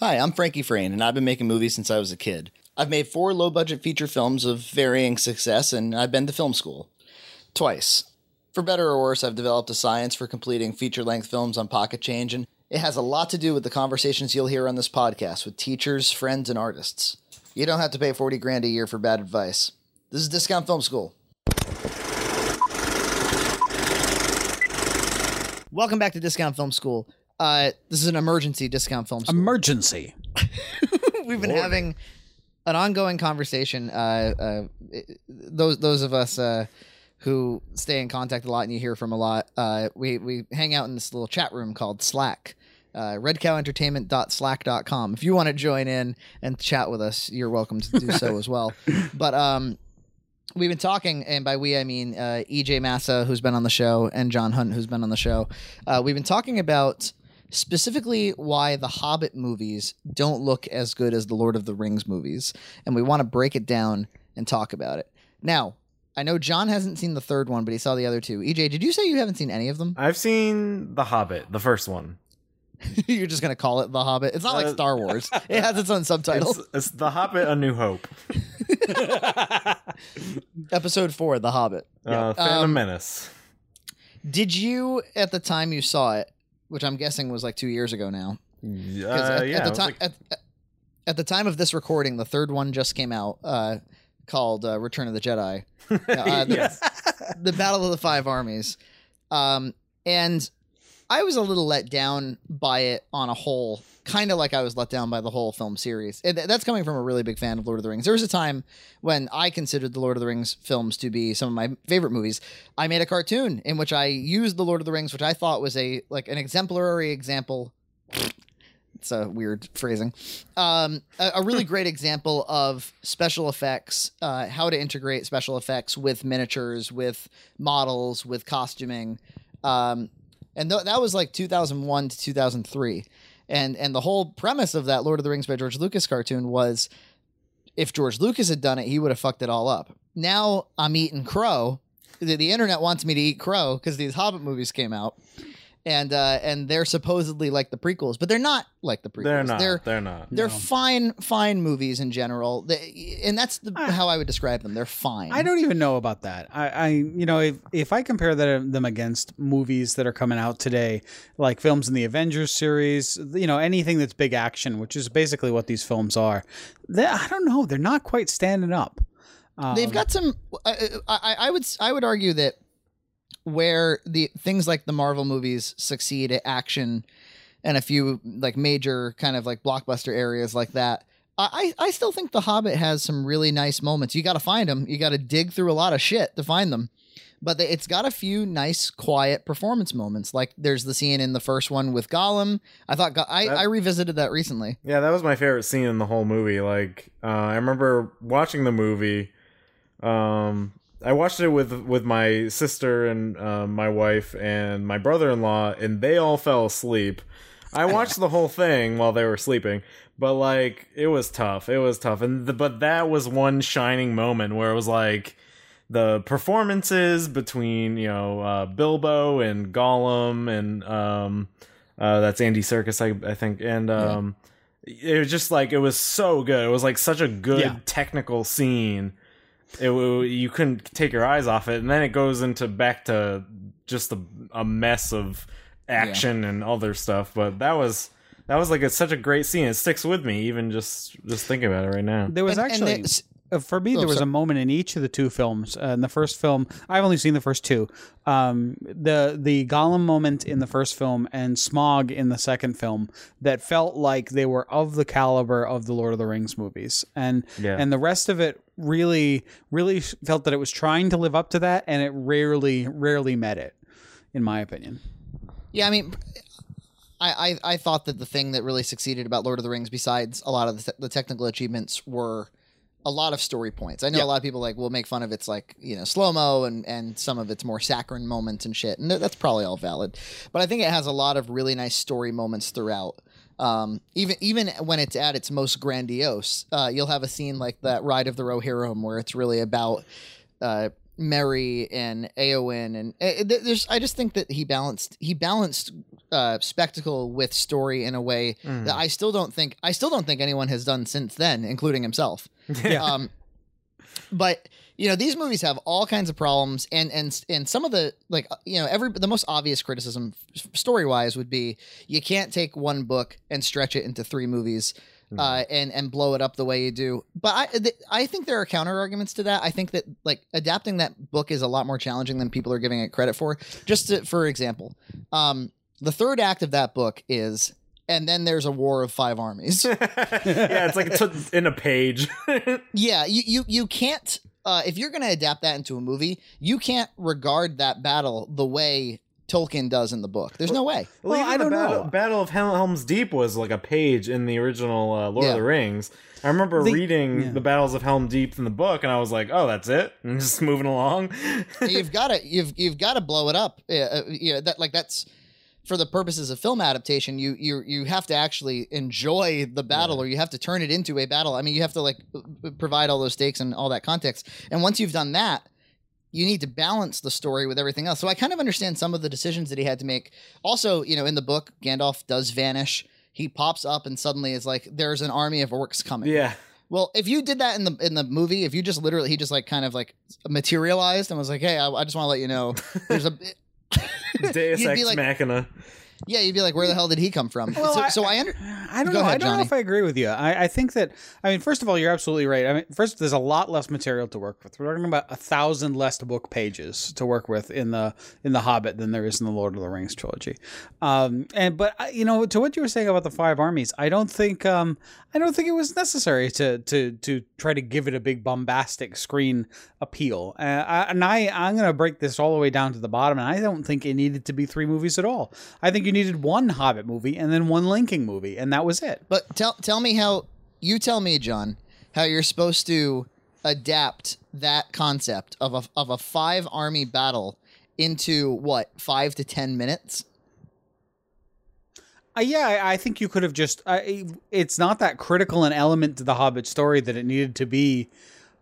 Hi, I'm Frankie Frayne, and I've been making movies since I was a kid. I've made four low budget feature films of varying success, and I've been to film school. Twice. For better or worse, I've developed a science for completing feature length films on Pocket Change, and it has a lot to do with the conversations you'll hear on this podcast with teachers, friends, and artists. You don't have to pay 40 grand a year for bad advice. This is Discount Film School. Welcome back to Discount Film School. Uh, this is an emergency discount film school. Emergency. We've been having an ongoing conversation. Uh, uh, those those of us uh, who stay in contact a lot and you hear from a lot, uh, we we hang out in this little chat room called Slack. Uh, redcowentertainment.slack.com. If you want to join in and chat with us, you're welcome to do so as well. But um, we've been talking, and by we I mean uh, EJ Massa, who's been on the show, and John Hunt, who's been on the show. Uh, we've been talking about specifically why the Hobbit movies don't look as good as the Lord of the Rings movies, and we want to break it down and talk about it. Now, I know John hasn't seen the third one, but he saw the other two. EJ, did you say you haven't seen any of them? I've seen The Hobbit, the first one. You're just gonna call it The Hobbit. It's not like Uh, Star Wars. It has its own subtitle. It's, it's The Hobbit: A New Hope. Episode four, The Hobbit. Uh, Phantom Um, Menace. Did you, at the time you saw it, which I'm guessing was like two years ago now, Uh, at, yeah, at the time like- at, at- the time of this recording, the third one just came out, uh, called uh, Return of the Jedi, uh, the, yes. the Battle of the Five Armies, um, and I was a little let down by it on a whole, kind of like I was let down by the whole film series. And that's coming from a really big fan of Lord of the Rings. There was a time when I considered the Lord of the Rings films to be some of my favorite movies. I made a cartoon in which I used the Lord of the Rings, which I thought was a like an exemplary example. It's a weird phrasing. Um, a, a really great example of special effects, uh, how to integrate special effects with miniatures, with models, with costuming. Um, and th- that was like 2001 to 2003 and and the whole premise of that lord of the rings by george lucas cartoon was if george lucas had done it he would have fucked it all up. Now i'm eating crow. The, the internet wants me to eat crow because these hobbit movies came out and uh and they're supposedly like the prequels but they're not like the prequels They're not. they're They're, not. they're No. fine fine movies in general They- and that's the, I- how i would describe them they're fine I don't even know about that. I, I you know, if if I compare that, them against movies that are coming out today, like films in the Avengers series, you know, anything that's big action, which is basically what these films are, they, I don't know. They're not quite standing up. Um, They've got some. I, I, I would I would argue that where the things like the Marvel movies succeed at action and a few like major kind of like blockbuster areas like that. I, I still think The Hobbit has some really nice moments. You got to find them. You got to dig through a lot of shit to find them. But they, it's got a few nice, quiet performance moments. Like there's the scene in the first one with Gollum. I thought Go- I, That- I revisited that recently. Yeah, that was my favorite scene in the whole movie. Like, uh, I remember watching the movie. Um, I watched it with with my sister and uh, my wife and my brother in law, and they all fell asleep. I watched the whole thing while they were sleeping, but like it was tough. It was tough, and the, but that was one shining moment where it was like the performances between you know uh, Bilbo and Gollum and um, uh, that's Andy Serkis, I, I think, and um, it was just like it was so good. It was like such a good Yeah. technical scene. It w- you couldn't take your eyes off it, and then it goes into back to just a, a mess of action and other stuff. But that was that was like it's such a great scene. It sticks with me even just just thinking about it right now. There was And- and actually it's- uh, for me Oh, there was sorry. a moment in each of the two films. Uh, in the first film, I've only seen the first two. Um, the the Gollum moment in the first film and Smaug in the second film that felt like they were of the caliber of the Lord of the Rings movies, and Yeah. and the rest of it really really felt that it was trying to live up to that, and it rarely rarely met it, in my opinion. Yeah, I mean, I, I I thought that the thing that really succeeded about Lord of the Rings, besides a lot of the, the technical achievements, were a lot of story points. I know Yeah. a lot of people like will make fun of its like you know slow mo and and some of its more saccharine moments and shit, and th- that's probably all valid. But I think it has a lot of really nice story moments throughout. Um, even even when it's at its most grandiose, uh, you'll have a scene like that Ride of the Rohirrim where it's really about uh, Merry and Eowyn and uh, there's I just think that he balanced he balanced uh, spectacle with story in a way Mm. that I still don't think I still don't think anyone has done since then, including himself. Yeah. Um, but you know these movies have all kinds of problems, and and and some of the like uh, you know every the most obvious criticism story wise would be you can't take one book and stretch it into three movies. Uh, and and blow it up the way you do, but I th- I think there are counter arguments to that. I think that like adapting that book is a lot more challenging than people are giving it credit for. Just to, for example, um, the third act of that book is, and then there's a war of five armies. yeah, it's like it's in a page. Yeah, you you you can't uh, if you're going to adapt that into a movie, you can't regard that battle the way Tolkien does in the book. There's no way. Well, even I don't battle, know. Battle of Hel- Helm's Deep was like a page in the original uh, Lord Yeah. of the Rings. I remember The- reading yeah. the battles of Helm Deep in the book, and I was like, "Oh, that's it," and just moving along. you've got to you've you've got to blow it up. Yeah, uh, you know that like that's for the purposes of film adaptation. You you you have to actually enjoy the battle, or you have to turn it into a battle. I mean, you have to like provide all those stakes and all that context. And once you've done that. You need to balance the story with everything else. So I kind of understand some of the decisions that he had to make. Also, you know, in the book, Gandalf does vanish. He pops up and suddenly is like, "There's an army of orcs coming." yeah, Well, if you did that in the in the movie, if you just literally he just like kind of like materialized and was like, "Hey, I, I just want to let you know, there's a Deus Ex like- Machina. Yeah," you'd be like, "Where the hell did he come from?" Well, so, I- so I under I don't Go know. ahead, I don't Johnny. know if I agree with you. I, I think that I mean, first of all, you're absolutely right. I mean, first, there's a lot less material to work with. We're talking about a thousand less book pages to work with in the in the Hobbit than there is in the Lord of the Rings trilogy. Um, and but you know, to what you were saying about the five armies, I don't think um, I don't think it was necessary to to to try to give it a big bombastic screen appeal. Uh, I, and I I'm gonna break this all the way down to the bottom, and I don't think it needed to be three movies at all. I think you needed one Hobbit movie and then one linking movie, and that was it. but tell tell me how you tell me, John, how you're supposed to adapt that concept of a of a five army battle into what five to ten minutes. Uh, yeah, I, I think you could have just. Uh, it's not that critical an element to the Hobbit story that it needed to be,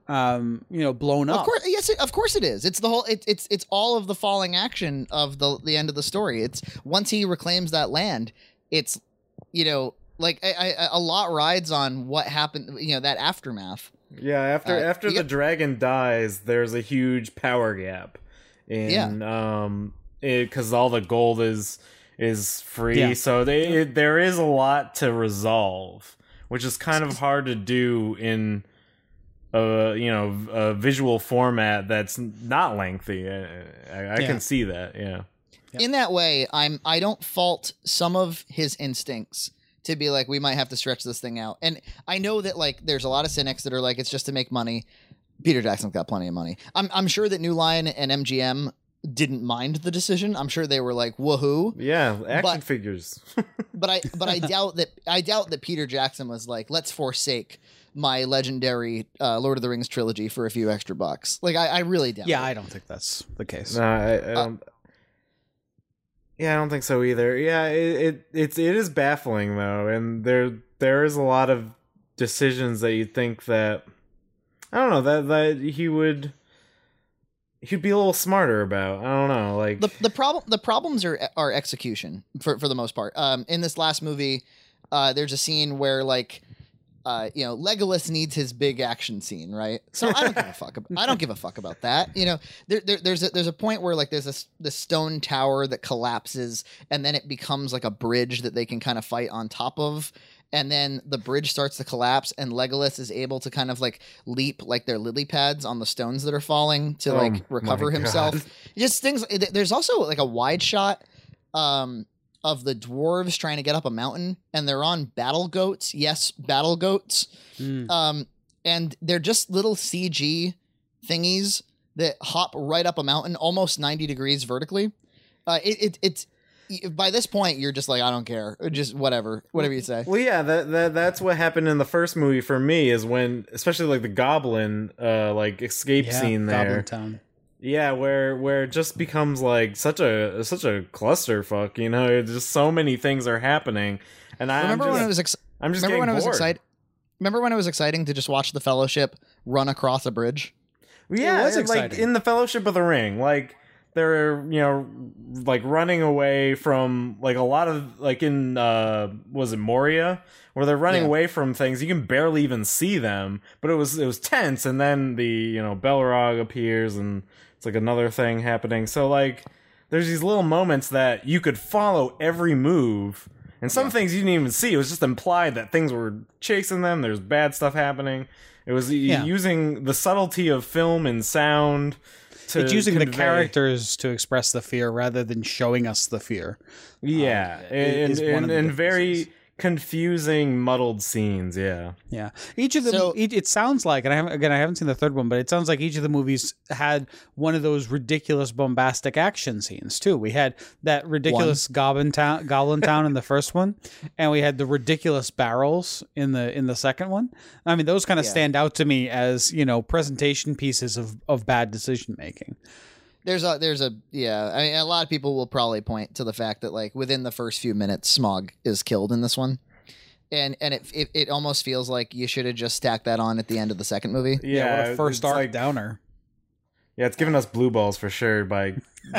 um, you know, blown up. Of course, yes, it, of course it is. It's the whole. It, it's it's all of the falling action of the the end of the story. It's once he reclaims that land. It's you know like I, I, a lot rides on what happened. You know that aftermath. Yeah, after Uh, after the got- dragon dies, there's a huge power gap in um because all the gold is is free, Yeah. so they it, there is a lot to resolve, which is kind of hard to do in a you know a visual format that's not lengthy. I, I, I Yeah. can see that. Yeah. In that way, I'm I don't fault some of his instincts to be like we might have to stretch this thing out. And I know that like there's a lot of cynics that are like it's just to make money. Peter Jackson's got plenty of money. I'm I'm sure that New Line and MGM didn't mind the decision. I'm sure they were like woohoo. Yeah, action But- figures. But I but I doubt that I doubt that Peter Jackson was like let's forsake my legendary uh, Lord of the Rings trilogy for a few extra bucks. Like I, I really doubt. Yeah, it. I don't think that's the case. No, I, I don't. yeah, I don't think so either. Yeah, it, it it's it is baffling though, and there there is a lot of decisions that you think that I don't know that that he would he'd be a little smarter about. I don't know, like the the problem the problems are are execution for for the most part. Um, in this last movie, uh, there's a scene where like. Uh, you know, Legolas needs his big action scene, right? So I don't give a fuck. About, I don't give a fuck about that. You know, there, there, there's a, there's a point where like there's this this stone tower that collapses, and then it becomes like a bridge that they can kind of fight on top of, and then the bridge starts to collapse, and Legolas is able to kind of like leap like their lily pads on the stones that are falling to Oh like my recover himself just things there's also like a wide shot um of the dwarves trying to get up a mountain and they're on battle goats yes battle goats Mm. um and they're just little cg thingies that hop right up a mountain almost 90 degrees vertically uh it, it it's by this point you're just like i don't care just whatever whatever you say Well, yeah, that, that that's what happened in the first movie for me is when, especially like the goblin, uh, like escape Yeah, scene there. Goblin Town. Yeah, where where it just becomes like such a such a clusterfuck, you know. It's just so many things are happening, and I, remember I'm just, when it was ex- I'm just remember getting when it was bored. excited remember when it was exciting to just watch the fellowship run across a bridge Yeah, it was and, like in the Fellowship of the Ring, like they're you know like running away from like a lot of like in uh was it Moria where they're running Yeah. away from things you can barely even see them, but it was it was tense, and then the you know Balrog appears and it's like another thing happening. So like there's these little moments that you could follow every move. And some things you didn't even see. It was just implied that things were chasing them. There's bad stuff happening. It was Yeah. using the subtlety of film and sound. To it's using the characters to express the fear rather than showing us the fear. Yeah, Um, and and, the and very. Confusing, muddled scenes. Yeah, Yeah, each of them. So- each, it sounds like, and I haven't, again, I haven't seen the third one, but it sounds like each of the movies had one of those ridiculous, bombastic action scenes too. We had that ridiculous Goblin Town, Goblin Town in the first one, and we had the ridiculous barrels in the in the second one. I mean, those kind of Yeah. stand out to me as you know presentation pieces of of bad decision making. There's a there's a yeah. I mean, a lot of people will probably point to the fact that like within the first few minutes, Smaug is killed in this one, and and it it, it almost feels like you should have just stacked that on at the end of the second movie. yeah. what a first it's arc like- downer. Yeah, it's giving us blue balls for sure by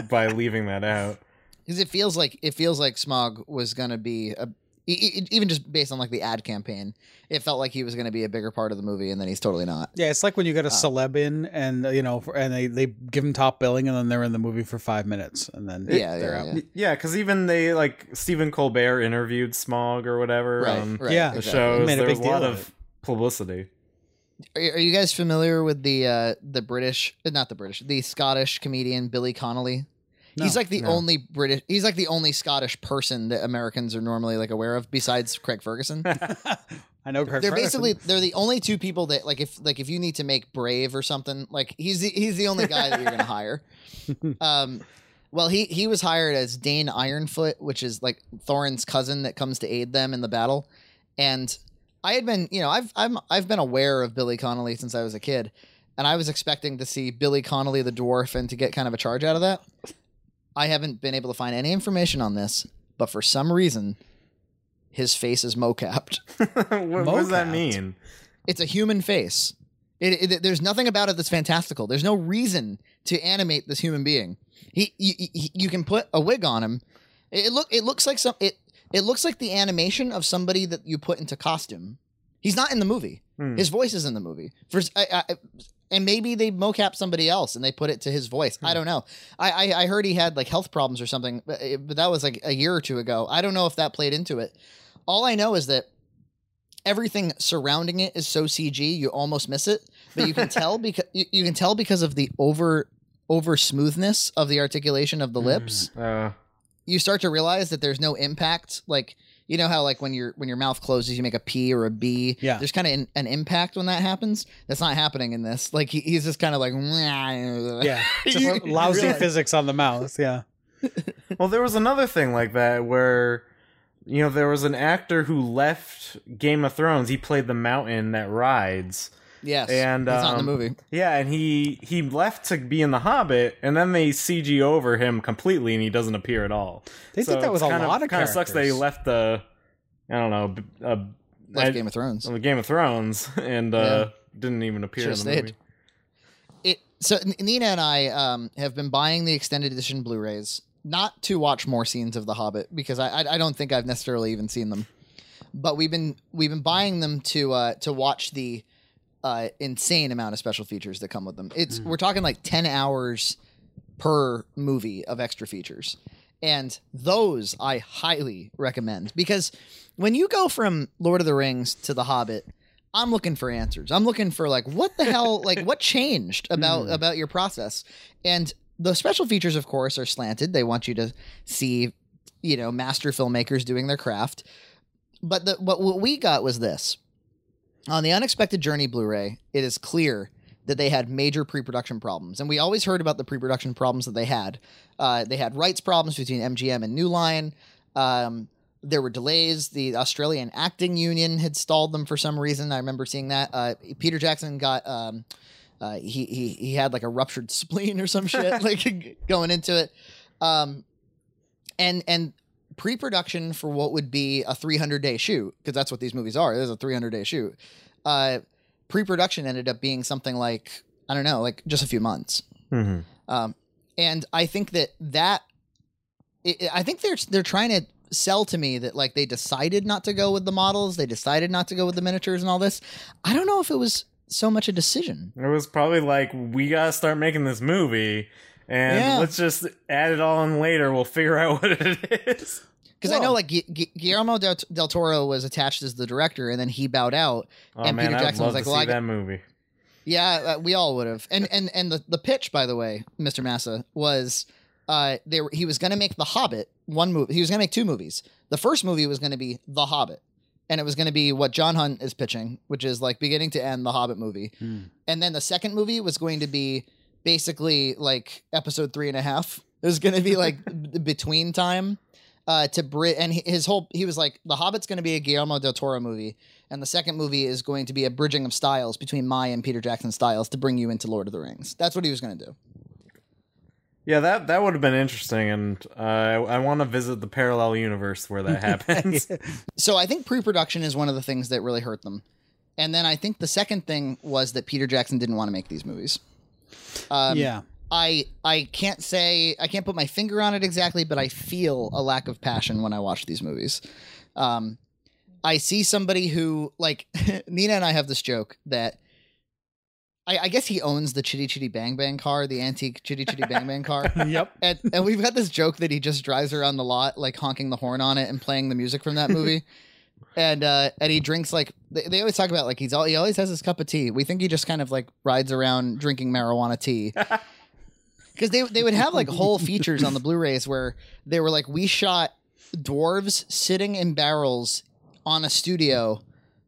by leaving that out. because it feels like it feels like Smaug was gonna be a even just based on like the ad campaign, it felt like he was gonna be a bigger part of the movie, and then he's totally not. Yeah, it's like when you Uh, get a celeb in, and uh, you know, and they they give them top billing, and then they're in the movie for five minutes, and then Yeah, they're yeah, out. yeah. Yeah, because even they like Stephen Colbert interviewed Smaug or whatever Right, on right. Yeah. the exactly. shows. Made a There was a lot of of publicity. Are, are you guys familiar with the uh, the British, uh, not the British, the Scottish comedian Billy Connolly? He's like the no. only British. He's like the only Scottish person that Americans are normally like aware of, besides Craig Ferguson. I know. Craig they're Ferguson. basically they're the only two people that like if like if you need to make Brave or something, like he's the, he's the only guy that you're gonna hire. Um, well, he he was hired as Dain Ironfoot, which is like Thorin's cousin that comes to aid them in the battle, and I had been you know I've I'm I've been aware of Billy Connolly since I was a kid, and I was expecting to see Billy Connolly the dwarf and to get kind of a charge out of that. I haven't been able to find any information on this, but for some reason, his face is mocapped. what, what does that mean? It's a human face. It, it, there's nothing about it that's fantastical. There's no reason to animate this human being. He, you, you, you can put a wig on him. It, it look, it looks like some, it, it looks like the animation of somebody that you put into costume. He's not in the movie. Hmm. His voice is in the movie. For, I, I, and maybe they mocap somebody else and they put it to his voice. I don't know. I, I, I heard he had like health problems or something, but, it- but that was like a year or two ago. I don't know if that played into it. All I know is that everything surrounding it is so CG you almost miss it, but you can tell because you, you can tell because of the over over smoothness of the articulation of the lips. Uh, You start to realize that there's no impact. Like you know how like when your when your mouth closes, you make a P or a B. Yeah. There's kind of an, an impact when that happens. That's not happening in this. Like he, he's just kind of like yeah. yeah, just You lousy realize- physics on the mouth. Yeah, well, there was another thing like that where, you know, there was an actor who left Game of Thrones. He played the mountain that rides. Yes. And, it's not in the um, movie. Yeah, and he he left to be in The Hobbit, and then they CG over him completely, and he doesn't appear at all. They did that it's with a kind lot of Kind of sucks that he left the, I don't know, b- uh, Left I- Game of Thrones. the Game of Thrones, and uh, didn't even appear Should've in the stayed. movie. it so Nina and I um, have been buying the extended edition Blu-rays not to watch more scenes of The Hobbit because I I, I don't think I've necessarily even seen them, but we've been we've been buying them to uh, to watch the uh, insane amount of special features that come with them. It's we're talking like ten hours per movie of extra features. And those I highly recommend because when you go from Lord of the Rings to The Hobbit, I'm looking for answers. I'm looking for like what the hell like what changed about about your process. And the special features of course are slanted. They want you to see, you know, master filmmakers doing their craft. But the what, what we got was this. On the Unexpected Journey Blu-ray, it is clear that they had major pre-production problems, and we always heard about the pre-production problems that they had. Uh, they had rights problems between MGM and New Line. Um, there were delays. The Australian Acting Union had stalled them for some reason. I remember seeing that. Uh, Peter Jackson got um, uh, he he he had like a ruptured spleen or some shit like going into it. Um, and and pre-production for what would be a 300 day shoot because that's what these movies are. There's a 300 day shoot. Uh, pre-production ended up being something like I don't know, like just a few months. Mhm. Um, and I think that that it, I think they're they're trying to sell to me that like they decided not to go with the models, they decided not to go with the miniatures and all this. I don't know if it was so much a decision. It was probably like we gotta start making this movie, and Yeah. let's just add it all in later. We'll figure out what it is. Because I know like Gu- Gu- Guillermo del, del Toro was attached as the director, and then he bowed out. Oh And man, Peter I'd Jackson love was like, to "Well, see I that movie. Yeah, uh, we all would have. And and and the the pitch, by the way, Mr. Massa was, uh, they were, he was going to make The Hobbit one movie. He was going to make two movies. The first movie was going to be The Hobbit, and it was going to be what John Hunt is pitching, which is like beginning to end the Hobbit movie. Hmm. And then the second movie was going to be basically like episode three and a half. It was going to be like between time. Uh, to Brit and his whole he was like the Hobbit's going to be a Guillermo del Toro movie, and the second movie is going to be a bridging of styles between my and Peter Jackson styles to bring you into Lord of the Rings. That's what he was going to do. Yeah, that that would have been interesting, and uh, I, I want to visit the parallel universe where that happens. So I think pre-production is one of the things that really hurt them, and then I think the second thing was that Peter Jackson didn't want to make these movies. Um, yeah. I I can't say I can't put my finger on it exactly, but I feel a lack of passion when I watch these movies. Um, I see somebody who like Nina and I have this joke that I, I guess he owns the Chitty Chitty Bang Bang car, the antique Chitty Chitty Bang Bang car. yep. And, and we've got this joke that he just drives around the lot, like honking the horn on it and playing the music from that movie. and uh, and he drinks like they, they always talk about like he's all he always has his cup of tea. We think he just kind of like rides around drinking marijuana tea. Because they they would have like whole features on the Blu-rays where they were like we shot dwarves sitting in barrels on a studio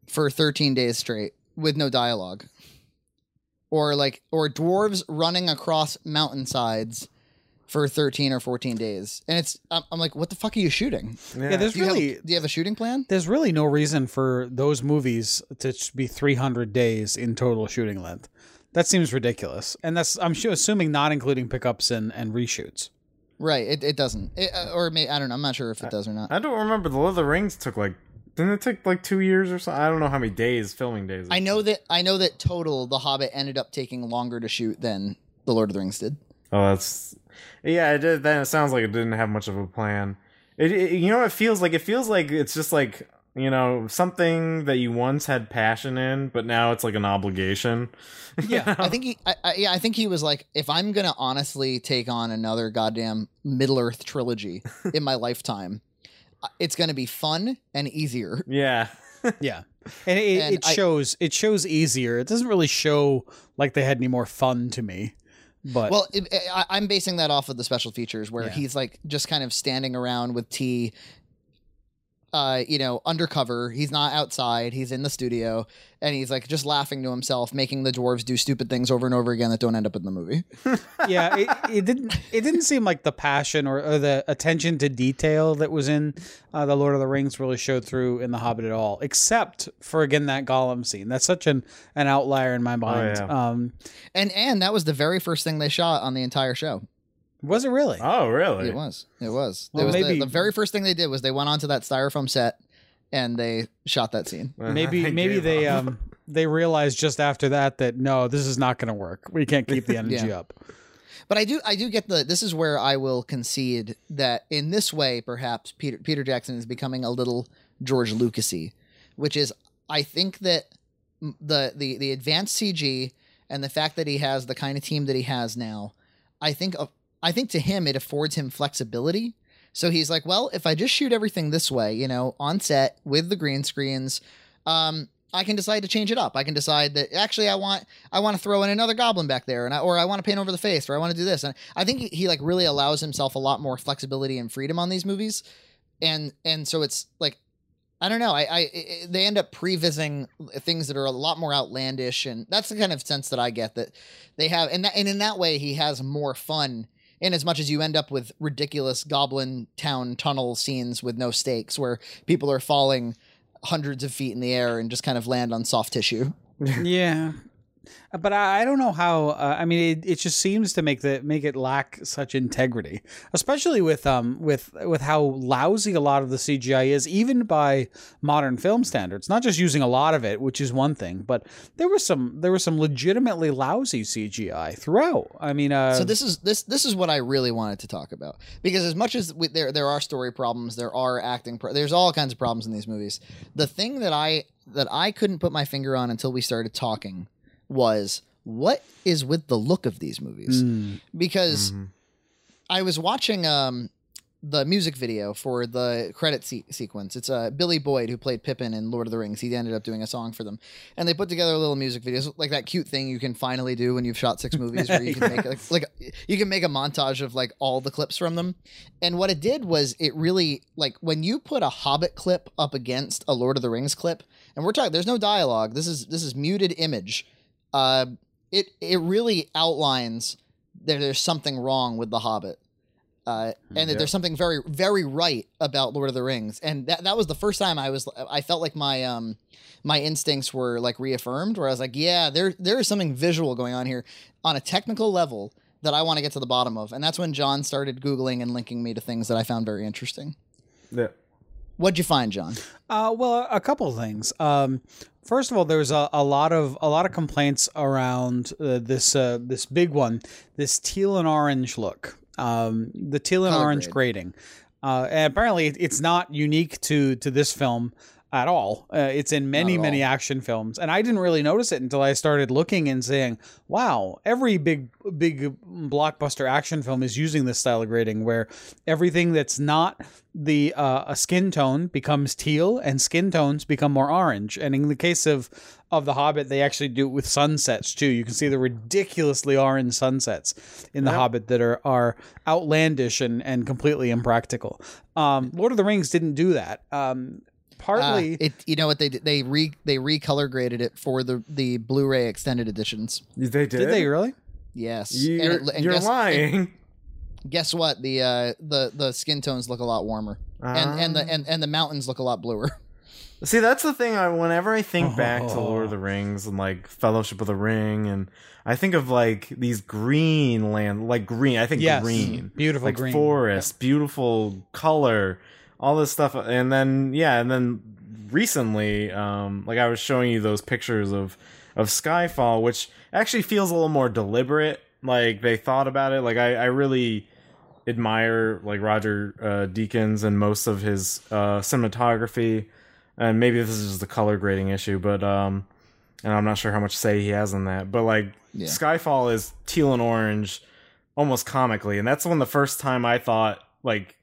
for 13 days straight with no dialogue. Or like or dwarves running across mountainsides for 13 or 14 days. And it's I'm, I'm like what the fuck are you shooting? Yeah, there's Do you, really have, do you have a shooting plan? there's really no reason for those movies to be 300 days in total shooting length. That seems ridiculous, and that's I'm sure assuming not including pickups and and reshoots. Right, it, it doesn't. It, uh, or may, I don't know. I'm not sure if it does or not. I don't remember. The Lord of the Rings took like didn't it take like two years or something? I don't know how many days filming days. I know that I know that total The Hobbit ended up taking longer to shoot than The Lord of the Rings did. Oh, that's yeah. It did. Then it sounds like it didn't have much of a plan. It, it you know, it feels like it feels like it's just like you know something that you once had passion in, but now it's like an obligation. Yeah. I think he, I, I, yeah, I think he was like, if I'm gonna honestly take on another goddamn Middle Earth trilogy in my lifetime, it's gonna be fun and easier. yeah. Yeah, and it, And it I- shows it shows easier. It doesn't really show like they had any more fun to me. But Well, it, eh, I, I'm basing that off of the special features where Yeah. he's like just kind of standing around with tea. Uh, you know, undercover. He's not outside. He's in the studio, and he's like just laughing to himself, making the dwarves do stupid things over and over again that don't end up in the movie. yeah, it, it didn't it didn't seem like the passion or, or the attention to detail that was in uh, the Lord of the Rings really showed through in the Hobbit at all, except for again that Gollum scene. That's such an an outlier in my mind. yeah. Um, And and that was the very first thing they shot on the entire show. Was it really? Oh, really? It was. It was. Well, it was the- maybe- the, very first thing they did was they went onto that styrofoam set and they shot that scene. maybe maybe they up. um they realized just after that that no, this is not going to work. We can't keep the energy Yeah. up. But I do I do get the this is where I will concede that in this way perhaps Peter Peter Jackson is becoming a little George Lucasy, which is I think that the the the advanced CG and the fact that he has the kind of team that he has now, I think of I think to him it affords him flexibility. So he's like, well, if I just shoot everything this way, you know, on set with the green screens, um, I can decide to change it up. I can decide that actually I want I want to throw in another goblin back there, and I, or I want to paint over the face, or I want to do this. And I think he, he like really allows himself a lot more flexibility and freedom on these movies, and and so it's like I don't know. I, I I- they end up pre-visiting things that are a lot more outlandish, and that's the kind of sense that I get that they have, and that, and in that way he has more fun. In as much as you end up with ridiculous goblin town tunnel scenes with no stakes, where people are falling hundreds of feet in the air and just kind of land on soft tissue. yeah. But I, I don't know how. Uh, I mean, it, it just seems to make the make it lack such integrity, especially with um with with how lousy a lot of the CGI is, even by modern film standards. Not just using a lot of it, which is one thing, but there was some there was some legitimately lousy CGI throughout. I mean, uh, so this is this this is what I really wanted to talk about because as much as we, there there are story problems, there are acting, pro- there's all kinds of problems in these movies. The thing that I that I couldn't put my finger on until we started talking was what is with the look of these movies mm, because Mhm. I was watching um the music video for the credit se- sequence. It's uh, Billy Boyd who played Pippin in Lord of the Rings. He ended up doing a song for them, and they put together a little music videos like that cute thing you can finally do when you've shot six movies, where you can make like, like you can make a montage of like all the clips from them. And what it did was it really like when you put a Hobbit clip up against a Lord of the Rings clip, and we're talking. There's no dialogue. This is this is muted image. Uh, it it really outlines that there's something wrong with the Hobbit. Uh, and that Yeah. there's something very, very right about Lord of the Rings, and that that was the first time I was, I felt like my um, my instincts were like reaffirmed, where I was like, yeah, there there is something visual going on here on a technical level that I want to get to the bottom of, and that's when John started googling and linking me to things that I found very interesting. Yeah. What'd you find, John? Uh, well, a couple of things. Um, first of all, there's a, a lot of a lot of complaints around uh, this uh, this big one, this teal and orange look, um, the teal and Color orange grade. grading. Uh, and apparently, it's not unique to to this film at all. Uh, it's in many many action films, and I didn't really notice it until I started looking and saying, "Wow, every big big blockbuster action film is using this style of grading, where everything that's not the uh, a skin tone becomes teal, and skin tones become more orange. And in the case of of the Hobbit, they actually do it with sunsets too. You can see the ridiculously orange sunsets in the Yep. Hobbit that are are outlandish and and completely impractical. Um, Lord of the Rings didn't do that. Um, partly. Uh, it you know what they did? They re they recolor graded it for the the Blu-ray extended editions. They did. did they really? Yes, And You're, it- and you're guess- lying. and guess what? The uh the the skin tones look a lot warmer, and and the and, and the mountains look a lot bluer. See, that's the thing. I whenever I think back to Lord Oh. of the Rings and like Fellowship of the Ring, and I think of like these green land, like green. I think Yes. green, Beautiful like green. forest, beautiful color, all this stuff. And then yeah, and then recently, um, like I was showing you those pictures of of Skyfall, which actually feels a little more deliberate. Like they thought about it. Like I, I really admire like Roger uh, Deakins and most of his uh, cinematography, and maybe this is just a color grading issue, but um, and I'm not sure how much say he has in that. But like Yeah. Skyfall is teal and orange, almost comically, and that's when the first time I thought like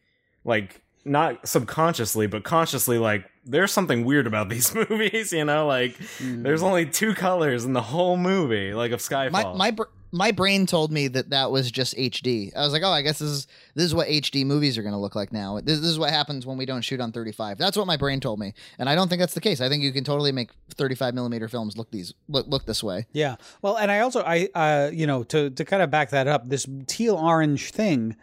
like not subconsciously but consciously like there's something weird about these movies you know like there's only two colors in the whole movie like of skyfall My my br- my brain told me that that was just HD. I was like, oh, I guess this is this is what HD movies are going to look like now. This, this is what happens when we don't shoot on 35. That's what my brain told me, and I don't think that's the case. I think you can totally make 35 millimeter films look these look look this way. Yeah. Well, and I also I uh you know to to kind of back that up, this teal orange thing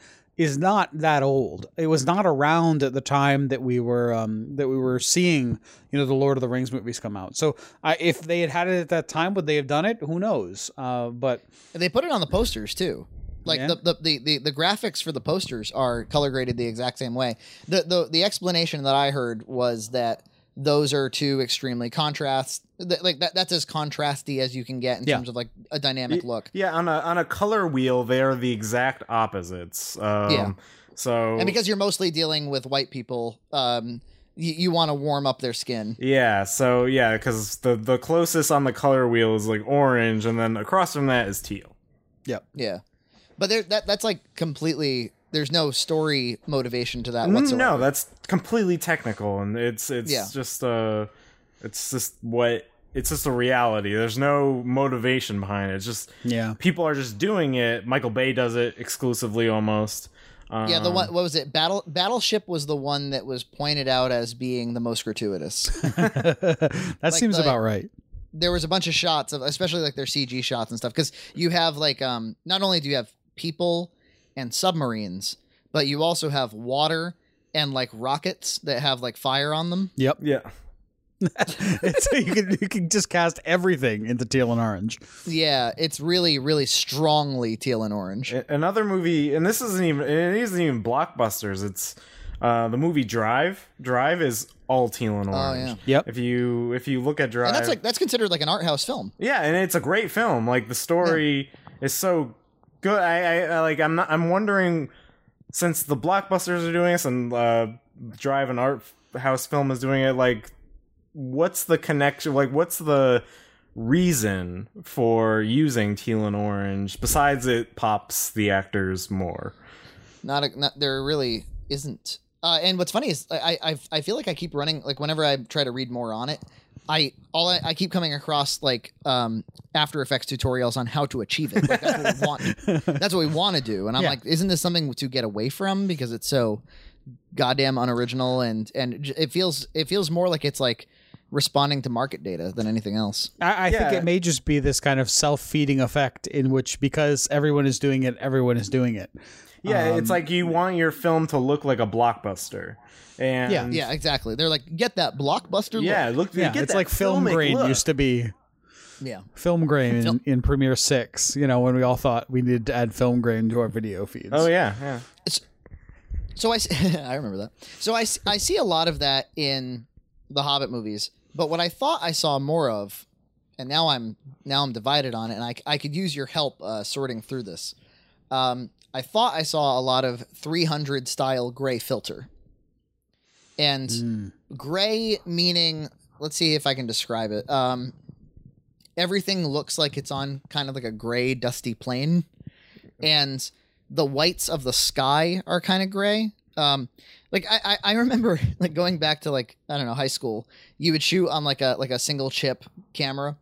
is not that old. It was not around at the time that we were um that we were seeing, you know, the Lord of the Rings movies come out. So, I if they had had it at that time, would they have done it? Who knows? Uh but They put it on the posters too. Like Yeah. the, the, the, the, the graphics for the posters are color graded the exact same way. The, the the explanation that I heard was that those are two extremely contrast th- like that that's as contrasty as you can get in Yeah. terms of like a dynamic Y- look. Yeah, on a on a color wheel, they are the exact opposites. Um, Yeah. So And because you're mostly dealing with white people, um, you, you want to warm up their skin. yeah, so yeah, because the the closest on the color wheel is like orange, and then across from that is teal. yep Yeah, but there that that's like completely. There's no story motivation to that Mm, whatsoever. No, that's completely technical, and it's it's Yeah. just uh, it's just what it's just a reality. There's no motivation behind it. It's just yeah. people are just doing it. Michael Bay does it exclusively almost. Um, yeah, the one what was it? Battle Battleship was the one that was pointed out as being the most gratuitous. that seems the- about right. there was a bunch of shots of especially like their CG shots and stuff because you have like um not only do you have people and submarines, but you also have water and like rockets that have like fire on them. Yep. Yeah. it's, you can you can just cast everything into teal and orange. Yeah, it's really, really strongly teal and orange. Another movie, and this isn't even it isn't even blockbusters. It's uh, the movie Drive. Drive is all teal and orange. Oh, yeah. Yep. If you if you look at Drive, And that's like that's considered like an art house film. Yeah, and it's a great film. Like the story is so good. I, I, I like. I'm not. I'm wondering since the blockbusters are doing this and uh, Drive an art house film is doing it. Like, what's the connection? Like, what's the reason for using teal and orange besides it pops the actors more? Not, a, not there really isn't. Uh, and what's funny is I, I I feel like I keep running like whenever I try to read more on it, I all I, I keep coming across like um After Effects tutorials on how to achieve it. Like, that's what we want. That's what we want to do. And I'm Yeah. like, isn't this something to get away from because it's so goddamn unoriginal and and it feels it feels more like it's like responding to market data than anything else. I, I think it may just be this kind of self-feeding effect in which because everyone is doing it, everyone is doing it. Yeah, it's Um, like you want your film to look like a blockbuster, and Yeah. Yeah, exactly. They're like, get that blockbuster. yeah. Look, Yeah, get it's that like film grain look. used to be. yeah. Film grain in, Film- in Premiere Six. You know when we all thought we needed to add film grain to our video feeds. Oh yeah, yeah. So I, I remember that. So I, I see a lot of that in the Hobbit movies, but what I thought I saw more of, and now I'm now I'm divided on it, and I, I could use your help uh, sorting through this. Um, I thought I saw a lot of 300 style gray filter, and Mm. gray meaning let's see if I can describe it. Um, everything looks like it's on kind of like a gray, dusty plane, and the whites of the sky are kind of gray. Um, like I, I, I remember like going back to like I don't know high school. You would shoot on like a like a single chip camera,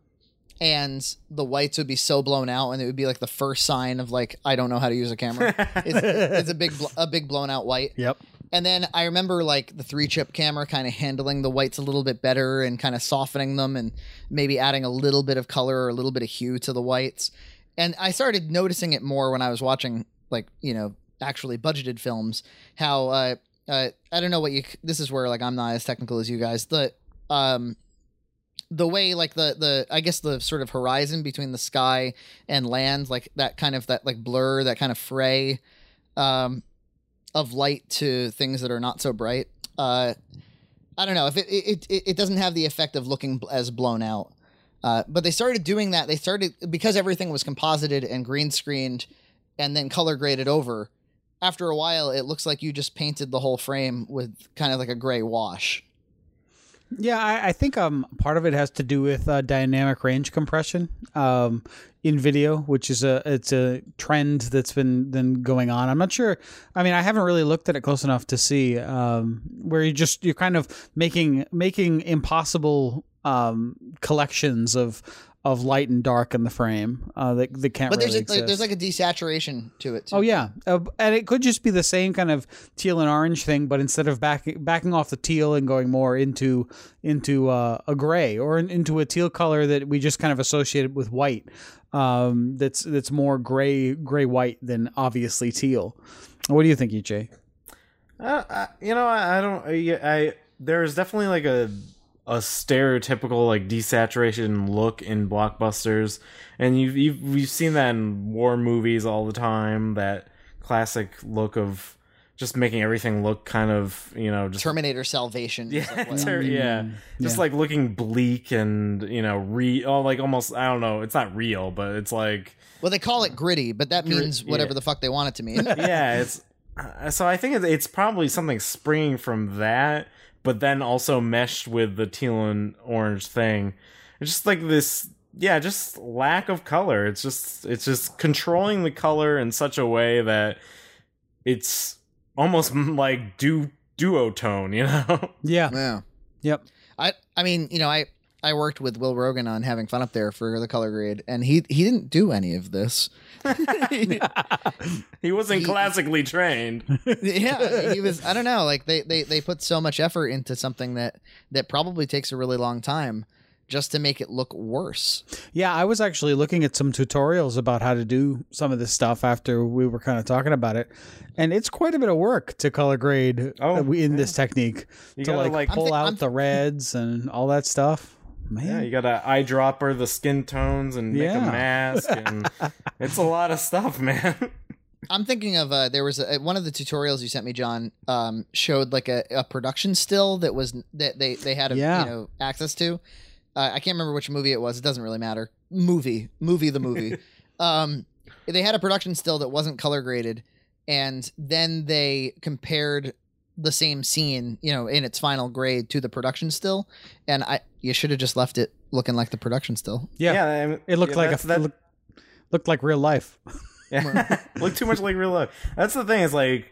and the whites would be so blown out, and it would be like the first sign of like I don't know how to use a camera. it's, it's a big bl- a big blown out white. Yep. And then I remember like the three chip camera kind of handling the whites a little bit better and kind of softening them and maybe adding a little bit of color or a little bit of hue to the whites. And I started noticing it more when I was watching like, you know, actually budgeted films, how uh, uh I don't know what you this is where like I'm not as technical as you guys. The um the way like the the I guess the sort of horizon between the sky and land like that kind of that like blur, that kind of fray um of light to things that are not so bright. Uh, I don't know if it it, it it doesn't have the effect of looking as blown out. Uh, but they started doing that. They started because everything was composited and green screened, and then color graded over. After a while, it looks like you just painted the whole frame with kind of like a gray wash. Yeah, I, I think um part of it has to do with uh, dynamic range compression um, in video, which is a it's a trend that's been been going on. I'm not sure. I mean, I haven't really looked at it close enough to see um, where you just you're kind of making making impossible um, collections of of light and dark in the frame uh, that, that can't But there's really a, like, there's like a desaturation to it. Too. Oh yeah, uh, and it could just be the same kind of teal and orange thing, but instead of backing backing off the teal and going more into into uh, a gray or in, into a teal color that we just kind of associated with white, um, that's that's more gray gray white than obviously teal. What do you think, EJ? Uh, I, you know, I, I don't. I, I there's definitely like a a stereotypical like desaturation look in blockbusters, and you've, you've we've seen that in war movies all the time. That classic look of just making everything look kind of you know just Terminator Salvation. yeah, like ter- yeah, just like looking bleak and you know re oh like almost I don't know. It's not real, but it's like well, they call it gritty, but that means whatever yeah. the fuck they want it to mean. yeah, it's uh, so I think it's, it's probably something springing from that, but then also meshed with the teal and orange thing. It's just like this, yeah, just lack of color. It's just it's just controlling the color in such a way that it's almost like du duotone, you know? Yeah. yeah. Yep. I I mean, you know, I I worked with Will Rogan on having fun up there for the color grade, and he he didn't do any of this. he wasn't He- classically trained. yeah, he was. I don't know. Like they they they put so much effort into something that that probably takes a really long time, just to make it look worse. Yeah, I was actually looking at some tutorials about how to do some of this stuff after we were kind of talking about it, and it's quite a bit of work to color grade Oh, in this technique You to gotta, like, like- pull thi- out I'm- the reds and all that stuff. Man, Yeah, you got to eyedropper the skin tones and make Yeah. a mask, and it's a lot of stuff, man. I'm thinking of uh, there was a, one of the tutorials you sent me, John, um, showed like a, a production still that was that they they had a, Yeah. you know access to. Uh, I can't remember which movie it was. It doesn't really matter. Movie, movie, the movie. um, they had a production still that wasn't color graded, and then they compared the same scene, you know, in its final grade to the production still. And I, you should have just left it looking like the production still. yeah, I mean, it looked yeah, like a that's- that- it looked, looked like real life. Yeah, look too much like real life. That's the thing. Is like,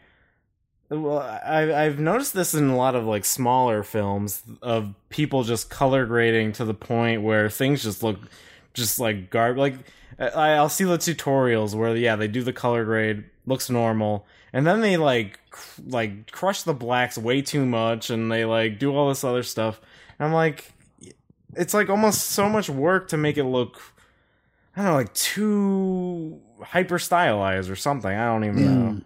well, I I've noticed this in a lot of like smaller films of people just color grading to the point where things just look just like garb. Like I, I'll see the tutorials where yeah they do the color grade looks normal, and then they like cr- like crush the blacks way too much, and they like do all this other stuff. And I'm like, it's like almost so much work to make it look. I don't know, like too hyper stylized or something. I don't even know. Hmm.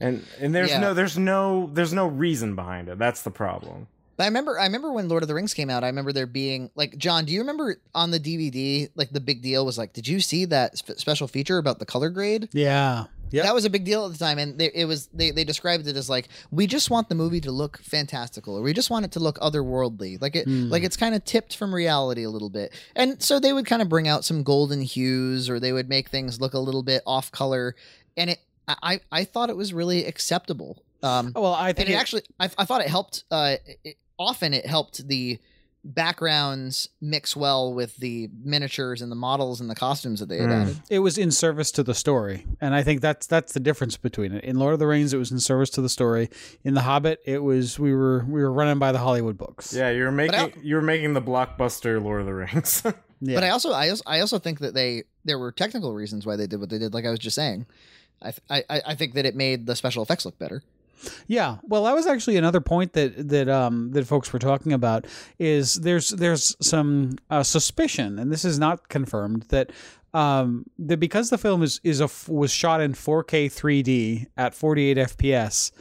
And and there's Yeah. no there's no there's no reason behind it. That's the problem. But I remember, I remember when Lord of the Rings came out. I remember there being like, John, do you remember on the DVD, like the big deal was like, did you see that sp- special feature about the color grade? Yeah, yeah, That was a big deal at the time, and they, it was they, they described it as like we just want the movie to look fantastical, or we just want it to look otherworldly, like it Hmm. like it's kind of tipped from reality a little bit. And so they would kind of bring out some golden hues, or they would make things look a little bit off color, and it I I, thought it was really acceptable. Um, well, I think it, it- actually I, I thought it helped uh it, often it helped the backgrounds mix well with the miniatures and the models and the costumes that they had Mm. added it was in service to the story and i think that's that's the difference between it in lord of the rings it was in service to the story in the hobbit it was we were we were running by the hollywood books Yeah, you're making I- you're making the blockbuster Lord of the Rings. yeah. but i also I also, I also think that they there were technical reasons why they did what they did like i was just saying I, th- I I think that it made the special effects look better. Yeah, well, that was actually another point that that um, that folks were talking about. Is there's there's some uh, suspicion, and this is not confirmed that um, that because the film is is a was shot in 4K 3D at 48 FPS.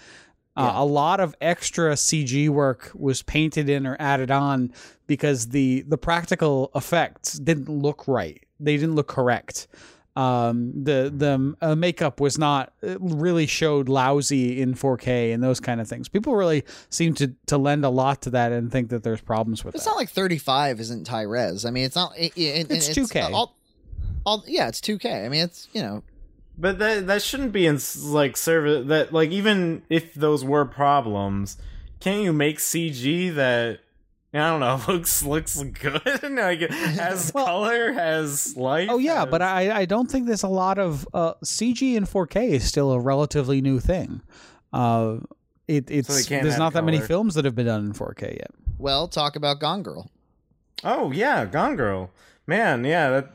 Uh, Yeah. a lot of extra CG work was painted in or added on because the the practical effects didn't look right. They didn't look correct um the the uh, makeup was not really showed lousy in 4K and those kind of things. People really seem to to lend a lot to that and think that there's problems with it. It's that. not like 35 isn't high res. I mean, it's not. It, it, It's 2K. all, all, yeah, it's 2K. I mean, it's you know, But that that shouldn't be in like service. That like even if those were problems, can't you make CG that I don't know looks looks good? like has Well- color, has light. Oh yeah, has- but I I don't think there's a lot of uh, CG in 4K is still a relatively new thing. Uh, it, it's they can't there's not that many films that have been done in 4K yet. well, talk about Gone Girl. Oh yeah, Gone Girl. Man, yeah, that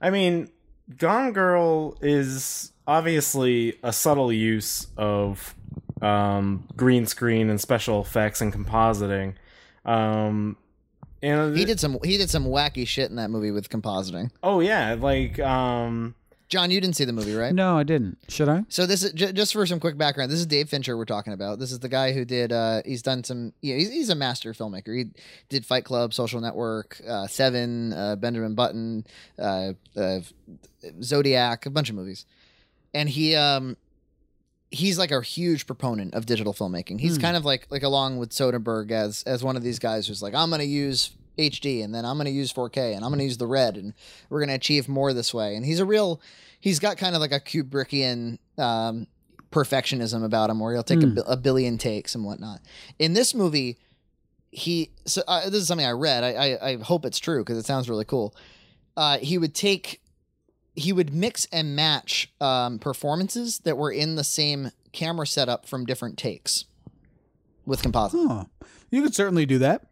I mean, Gone Girl is obviously a subtle use of um green screen and special effects and compositing. Um and He did some he did some wacky shit in that movie with compositing. Oh yeah, like um John, you didn't see the movie, right? No, I didn't. Should I? So this is j- just for some quick background. This is Dave Fincher we're talking about. This is the guy who did. Uh, he's done some. Yeah, he's, he's a master filmmaker. He did Fight Club, Social Network, uh, Seven, uh, Benjamin Button, uh, uh, Zodiac, a bunch of movies. And he um he's like a huge proponent of digital filmmaking. He's Hmm. kind of like like along with Soderbergh as as one of these guys who's like I'm going to use HD and then I'm going to use 4K and I'm going to use the red and we're going to achieve more this way. And he's a real he's got kind of like a Kubrickian um perfectionism about him where he'll take a, Hmm. a billion takes and whatnot. In this movie he so uh, this is something I read. I I, I hope it's true because it sounds really cool. Uh, he would take he would mix and match um, performances that were in the same camera setup from different takes with composite. Huh. You could certainly do that.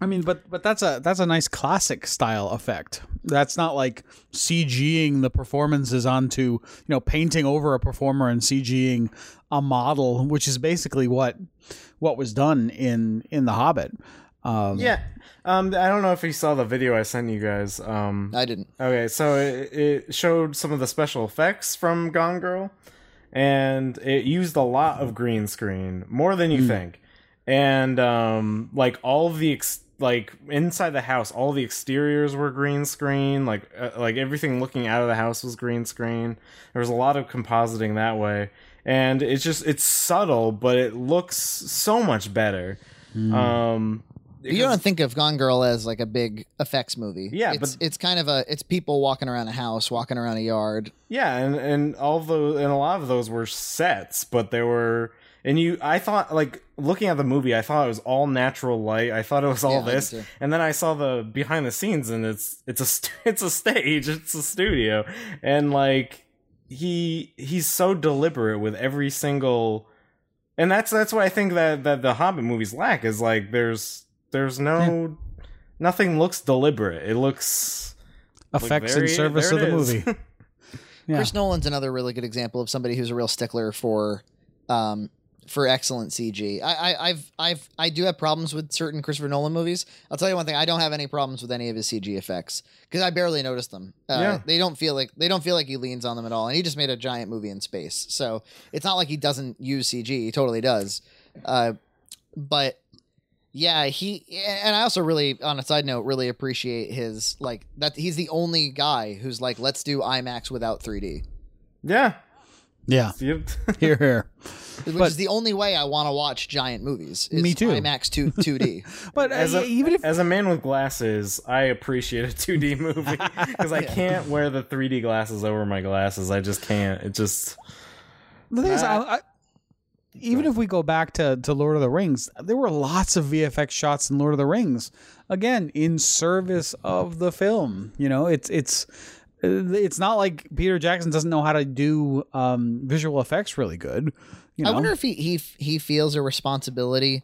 I mean, but but that's a that's a nice classic style effect. That's not like CGing the performances onto you know painting over a performer and CGing a model, which is basically what what was done in in The Hobbit. Um, Yeah. Um, I don't know if you saw the video I sent you guys. Um, I didn't. Okay, so it, it showed some of the special effects from Gone Girl, and it used a lot of green screen, more than you think. And um, like all of the ex- like inside the house, all the exteriors were green screen. Like uh, like everything looking out of the house was green screen. There was a lot of compositing that way, and it's just it's subtle, but it looks so much better. Um, You don't think of Gone Girl as like a big effects movie. Yeah, it's, but- it's kind of a it's people walking around a house, walking around a yard. Yeah, and and all those and a lot of those were sets, but there were and you I thought like looking at the movie, I thought it was all natural light. I thought it was all Yeah, this, and then I saw the behind the scenes, and it's it's a st- it's a stage, it's a studio, and like he he's so deliberate with every single, and that's that's what I think that that the Hobbit movies lack is like there's there's no nothing looks deliberate. It looks like, effects there in service of the it is. movie. Yeah. Chris Nolan's another really good example of somebody who's a real stickler for um for excellent CG. I, I I've I've I do have problems with certain Christopher Nolan movies. I'll tell you one thing, I don't have any problems with any of his CG effects because I barely notice them. Uh, Yeah. they don't feel like they don't feel like he leans on them at all. And he just made a giant movie in space. So, it's not like he doesn't use CG. He totally does. Uh but yeah, he and I also really on a side note really appreciate his like that he's the only guy who's like let's do IMAX without 3D. yeah. yeah, You- here, here. which But- is the only way I want to watch giant movies. Is Me too. IMAX two two D. But uh, as a, even if as a man with glasses, I appreciate a 2D movie because I can't wear the 3D glasses over my glasses. I just can't. It just the thing is, Uh, I, I, even if we go back to, to Lord of the Rings, there were lots of VFX shots in Lord of the Rings. Again, in service of the film. You know, it's it's uh, it's not like Peter Jackson doesn't know how to do um, visual effects really good. You know? I wonder if he he he feels a responsibility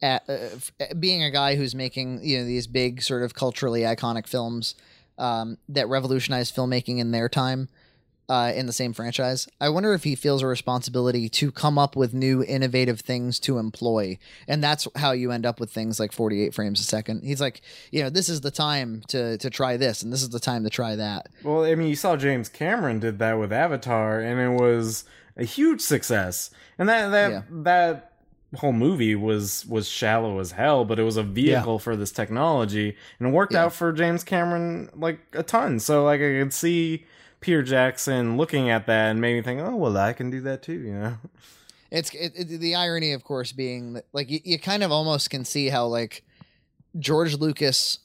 at uh, uh, being a guy who's making you know these big sort of culturally iconic films um, that revolutionized filmmaking in their time. Uh, in the same franchise, I wonder if he feels a responsibility to come up with new, innovative things to employ, and that's how you end up with things like 48 frames a second. He's like, you know, this is the time to to try this, and this is the time to try that. well, I mean, you saw James Cameron did that with Avatar, and it was a huge success. And that that Yeah. that whole movie was was shallow as hell, but it was a vehicle for this technology, and it worked Yeah. out for James Cameron like a ton. So like I could see Peter Jackson looking at that and made me think, oh well, I can do that too, you know. It's it, it, the irony, of course, being that like you, you kind of almost can see how like George Lucas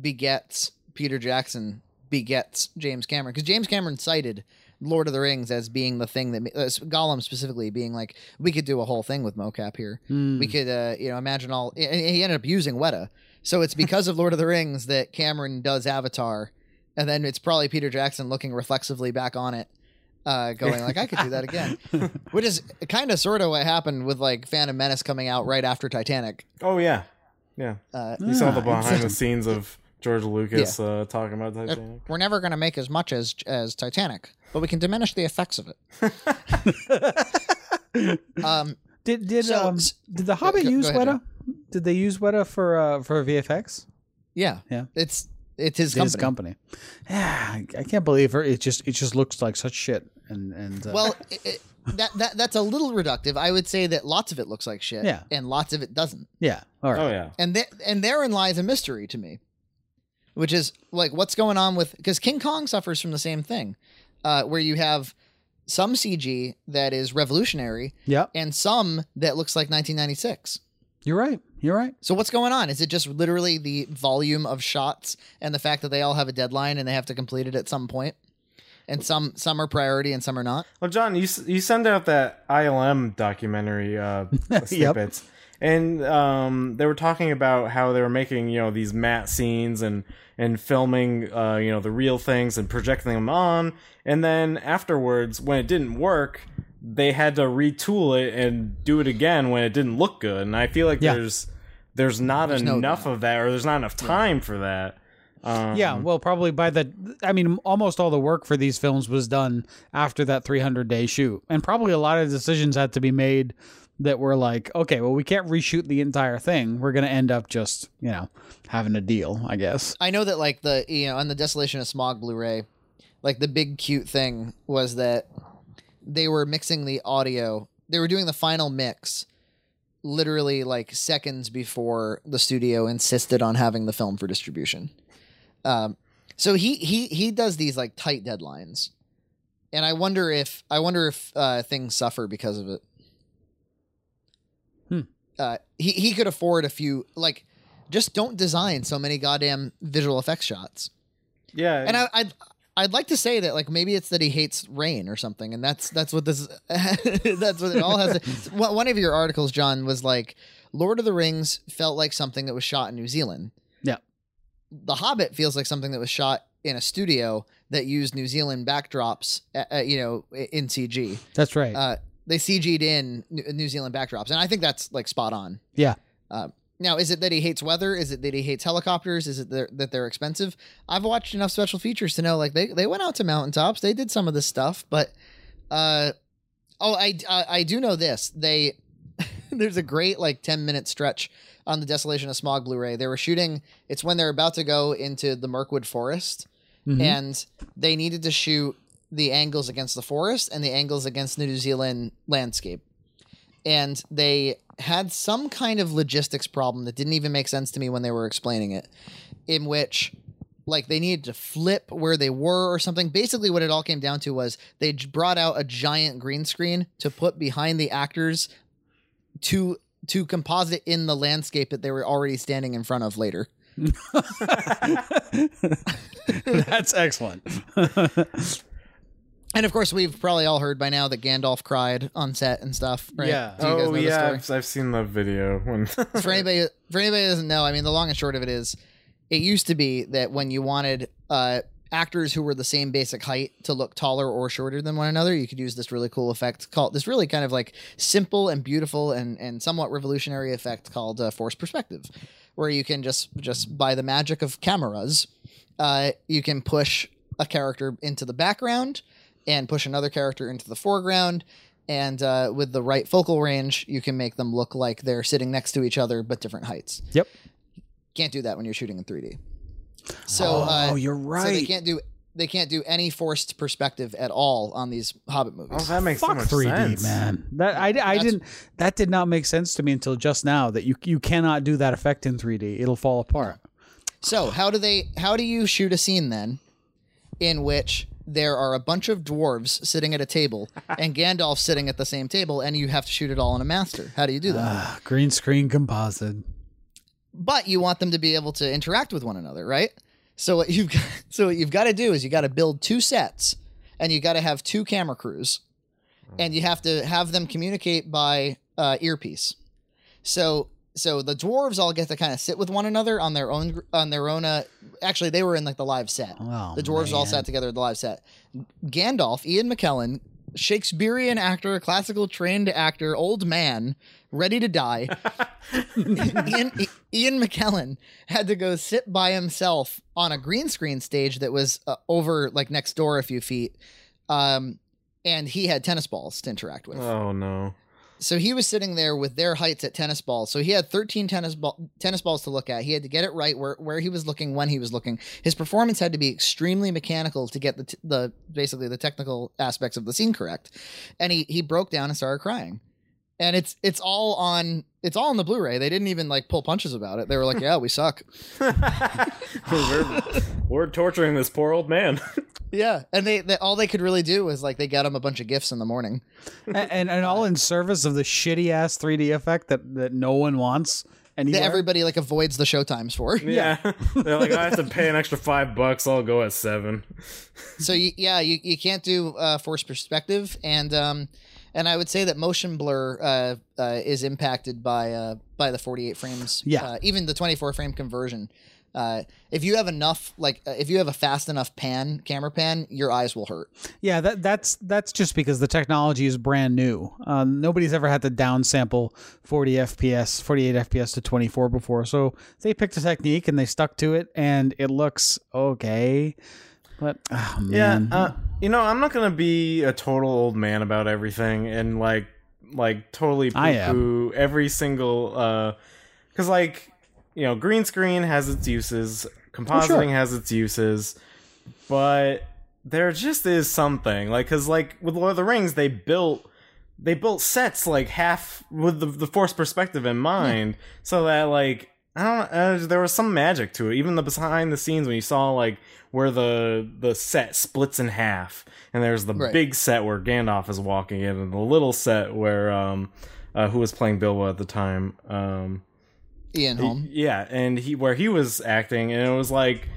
begets Peter Jackson begets James Cameron because James Cameron cited Lord of the Rings as being the thing that ma- uh, Gollum specifically being like we could do a whole thing with mocap here. Hmm. We could uh, you know imagine all. and He ended up using Weta, so it's because of Lord of the Rings that Cameron does Avatar, and then it's probably Peter Jackson looking reflexively back on it. Uh, going like I could do that again, which is kind of sort of what happened with like Phantom Menace coming out right after Titanic. Oh yeah, yeah. Uh, You saw the behind the scenes of George Lucas uh, talking about Titanic. we're never going to make as much as as Titanic, but we can diminish the effects of it. um, Did did So- um did the Hobbit go- go use ahead, Weta? Did they use Weta for uh, for VFX? yeah, Yeah. it's it's his His company. company. Yeah, I, I can't believe her. It just it just looks like such shit. And and uh, Well, it, it, that that that's a little reductive. I would say that lots of it looks like shit, Yeah. and lots of it doesn't. yeah, all right. Oh yeah. and th- and therein lies a mystery to me, which is like what's going on with because King Kong suffers from the same thing, uh, where you have some CG that is revolutionary Yep, and some that looks like 1996. you're right. You're right. So what's going on? Is it just literally the volume of shots and the fact that they all have a deadline and they have to complete it at some point? And some some are priority and some are not. Well, John, you you send out that ILM documentary uh, snippets, and um, they were talking about how they were making you know these matte scenes and and filming uh, you know the real things and projecting them on, and then afterwards, when it didn't work, they had to retool it and do it again when it didn't look good. And I feel like Yeah. there's there's not There's no enough of that, or there's not enough time for that. Um, Yeah, well, probably by the. I mean, almost all the work for these films was done after that 300 day shoot, and probably a lot of decisions had to be made that were like, okay, well, we can't reshoot the entire thing. We're gonna end up just, you know, having a deal, I guess. I know that like the you know on the Desolation of Smaug Blu-ray, like the big cute thing was that they were mixing the audio. They were doing the final mix literally like seconds before the studio insisted on having the film for distribution. Um, so he he he does these like tight deadlines, and I wonder if I wonder if uh, things suffer because of it. Hmm. Uh, he he could afford a few like just don't design so many goddamn visual effects shots. Yeah, And I, I'd I'd like to say that like maybe it's that he hates rain or something, and that's that's what this that's what it all has. To, one of your articles, John, was like Lord of the Rings felt like something that was shot in New Zealand. Yeah. The Hobbit feels like something that was shot in a studio that used New Zealand backdrops, uh, you know, in CG. That's right. Uh, they CG'd in New New Zealand backdrops, and I think that's like spot on. yeah. Uh, now, is it that he hates weather? Is it that he hates helicopters? Is it they're, that they're expensive? I've watched enough special features to know like they, they went out to mountaintops, they did some of this stuff, but uh, oh, I, I I do know this. They there's a great like ten minute stretch on the Desolation of Smaug Blu-ray. They were shooting. It's when they're about to go into the Mirkwood Forest, Mhm. and they needed to shoot the angles against the forest and the angles against the New Zealand landscape. And they had some kind of logistics problem that didn't even make sense to me when they were explaining it, in which like they needed to flip where they were or something. Basically, what it all came down to was they brought out a giant green screen to put behind the actors to to composite in the landscape that they were already standing in front of later. That's excellent. And of course, we've probably all heard by now that Gandalf cried on set and stuff. Right? Yeah. Do you guys oh know the yeah, story? I've, I've seen the video. When for anybody for anybody who doesn't know, I mean, the long and short of it is, it used to be that when you wanted uh, actors who were the same basic height to look taller or shorter than one another, you could use this really cool effect called this really kind of like simple and beautiful and and somewhat revolutionary effect called uh, forced perspective, where you can just just by the magic of cameras, uh, you can push a character into the background and push another character into the foreground and uh, with the right focal range, you can make them look like they're sitting next to each other but different heights. Yep. Can't do that when you're shooting in 3D. So, oh, uh, you're so they right. can't do they can't do any forced perspective at all on these Hobbit movies. oh, that makes so Fuck much 3D, sense. man. That I, I That's- didn't. That did not make sense to me until just now. That you you cannot do that effect in 3D. It'll fall apart. So how do they? How do you shoot a scene then, in which there are a bunch of dwarves sitting at a table and Gandalf sitting at the same table, and you have to shoot it all in a master? How do you do that? Ah, green screen composite. but you want them to be able to interact with one another, right? So what you've got, so what you've got to do is you got to build two sets, and you got to have two camera crews, and you have to have them communicate by uh, earpiece. So so the dwarves all get to kind of sit with one another on their own on their own. Uh, actually, they were in like the live set. Oh, the dwarves all sat together at the live set. Gandalf, Ian McKellen, Shakespearean actor, classical trained actor, old man, ready to die. Ian, Ian McKellen had to go sit by himself on a green screen stage that was uh, over like next door a few feet. Um, and he had tennis balls to interact with. Oh no. So he was sitting there with their heights at tennis balls. So he had 13 tennis ball tennis balls to look at. He had to get it right where, where he was looking when he was looking. His performance had to be extremely mechanical to get the t- the basically the technical aspects of the scene correct. And he he broke down and started crying. And it's it's all on it's all on the Blu-ray. They didn't even like pull punches about it. They were like, "Yeah, we suck." we're, we're torturing this poor old man. Yeah, and they, they all they could really do was like they got him a bunch of gifts in the morning. and, and and all in service of the shitty ass 3D effect that that no one wants That anywhere. everybody like avoids the showtimes for. yeah. They're like, I have to pay an extra five bucks. I'll go at seven. so you, yeah, you, you can't do uh, forced perspective, and um, and I would say that motion blur uh, uh, is impacted by uh, by the 48 frames. Yeah. uh, even the 24 frame conversion. Uh, if you have enough, like uh, if you have a fast enough pan, camera pan, your eyes will hurt. Yeah, that that's that's just because the technology is brand new. Um, nobody's ever had to downsample 40 FPS, 48 FPS to 24 before, so they picked a technique and they stuck to it, and it looks okay. But oh, Yeah, uh, you know, I'm not gonna be a total old man about everything, and like like totally poo-poo every single uh cuz like you know green screen has its uses, compositing has its uses, but there just is something like cuz like with Lord of the Rings they built they built sets like half with the the force perspective in mind so that like I don't uh, there was some magic to it even the behind the scenes when you saw like where the the set splits in half and there's the Right. big set where Gandalf is walking in and the little set where um uh, who was playing Bilbo at the time um Ian Holm. yeah, and he where he was acting, and it was like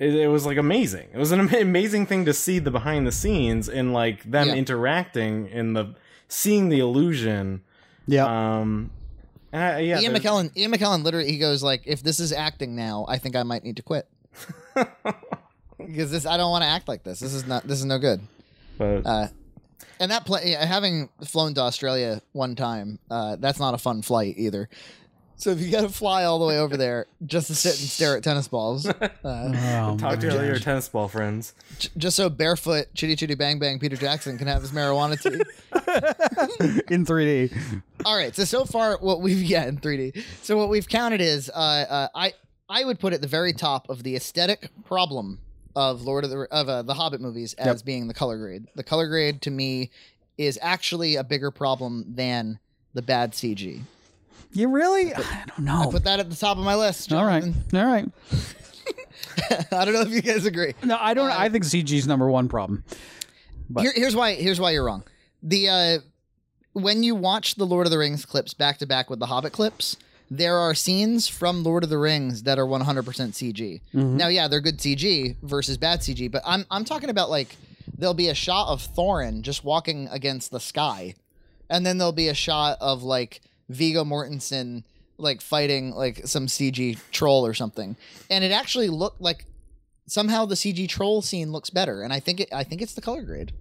it, it was like amazing. It was an amazing thing to see the behind the scenes and like them Yeah. interacting in the seeing the illusion. Yeah. Um, and I, yeah, Ian there's- McKellen. Ian McKellen literally he goes like, if this is acting now, I think I might need to quit because this I don't want to act like this. This is not. This is no good. But Uh, and that play, yeah, having flown to Australia one time, uh, that's not a fun flight either. So if you got to fly all the way over there just to sit and stare at tennis balls, uh, Oh, talk to all your tennis ball friends. j- just so barefoot chitty chitty bang bang Peter Jackson can have his marijuana tea. in 3D. all right, so so far what we've yeah in 3D. So what we've counted is uh, uh, I I would put at the very top of the aesthetic problem of Lord of the of uh, the Hobbit movies as Yep. being the color grade. The color grade to me is actually a bigger problem than the bad CG. You really? I don't know. I put that at the top of my list. All right. All right. I don't know if you guys agree. No, I don't. Uh, I think CG's number one problem. But- Here, here's why. Here's why you're wrong. The uh, when you watch the Lord of the Rings clips back to back with the Hobbit clips, there are scenes from Lord of the Rings that are 100% CG. Mm-hmm. Now, yeah, they're good CG versus bad CG, but I'm I'm talking about like there'll be a shot of Thorin just walking against the sky, and then there'll be a shot of like Viggo Mortensen like fighting like some CG troll or something, and it actually looked like somehow the CG troll scene looks better, and I think it I think it's the color grade.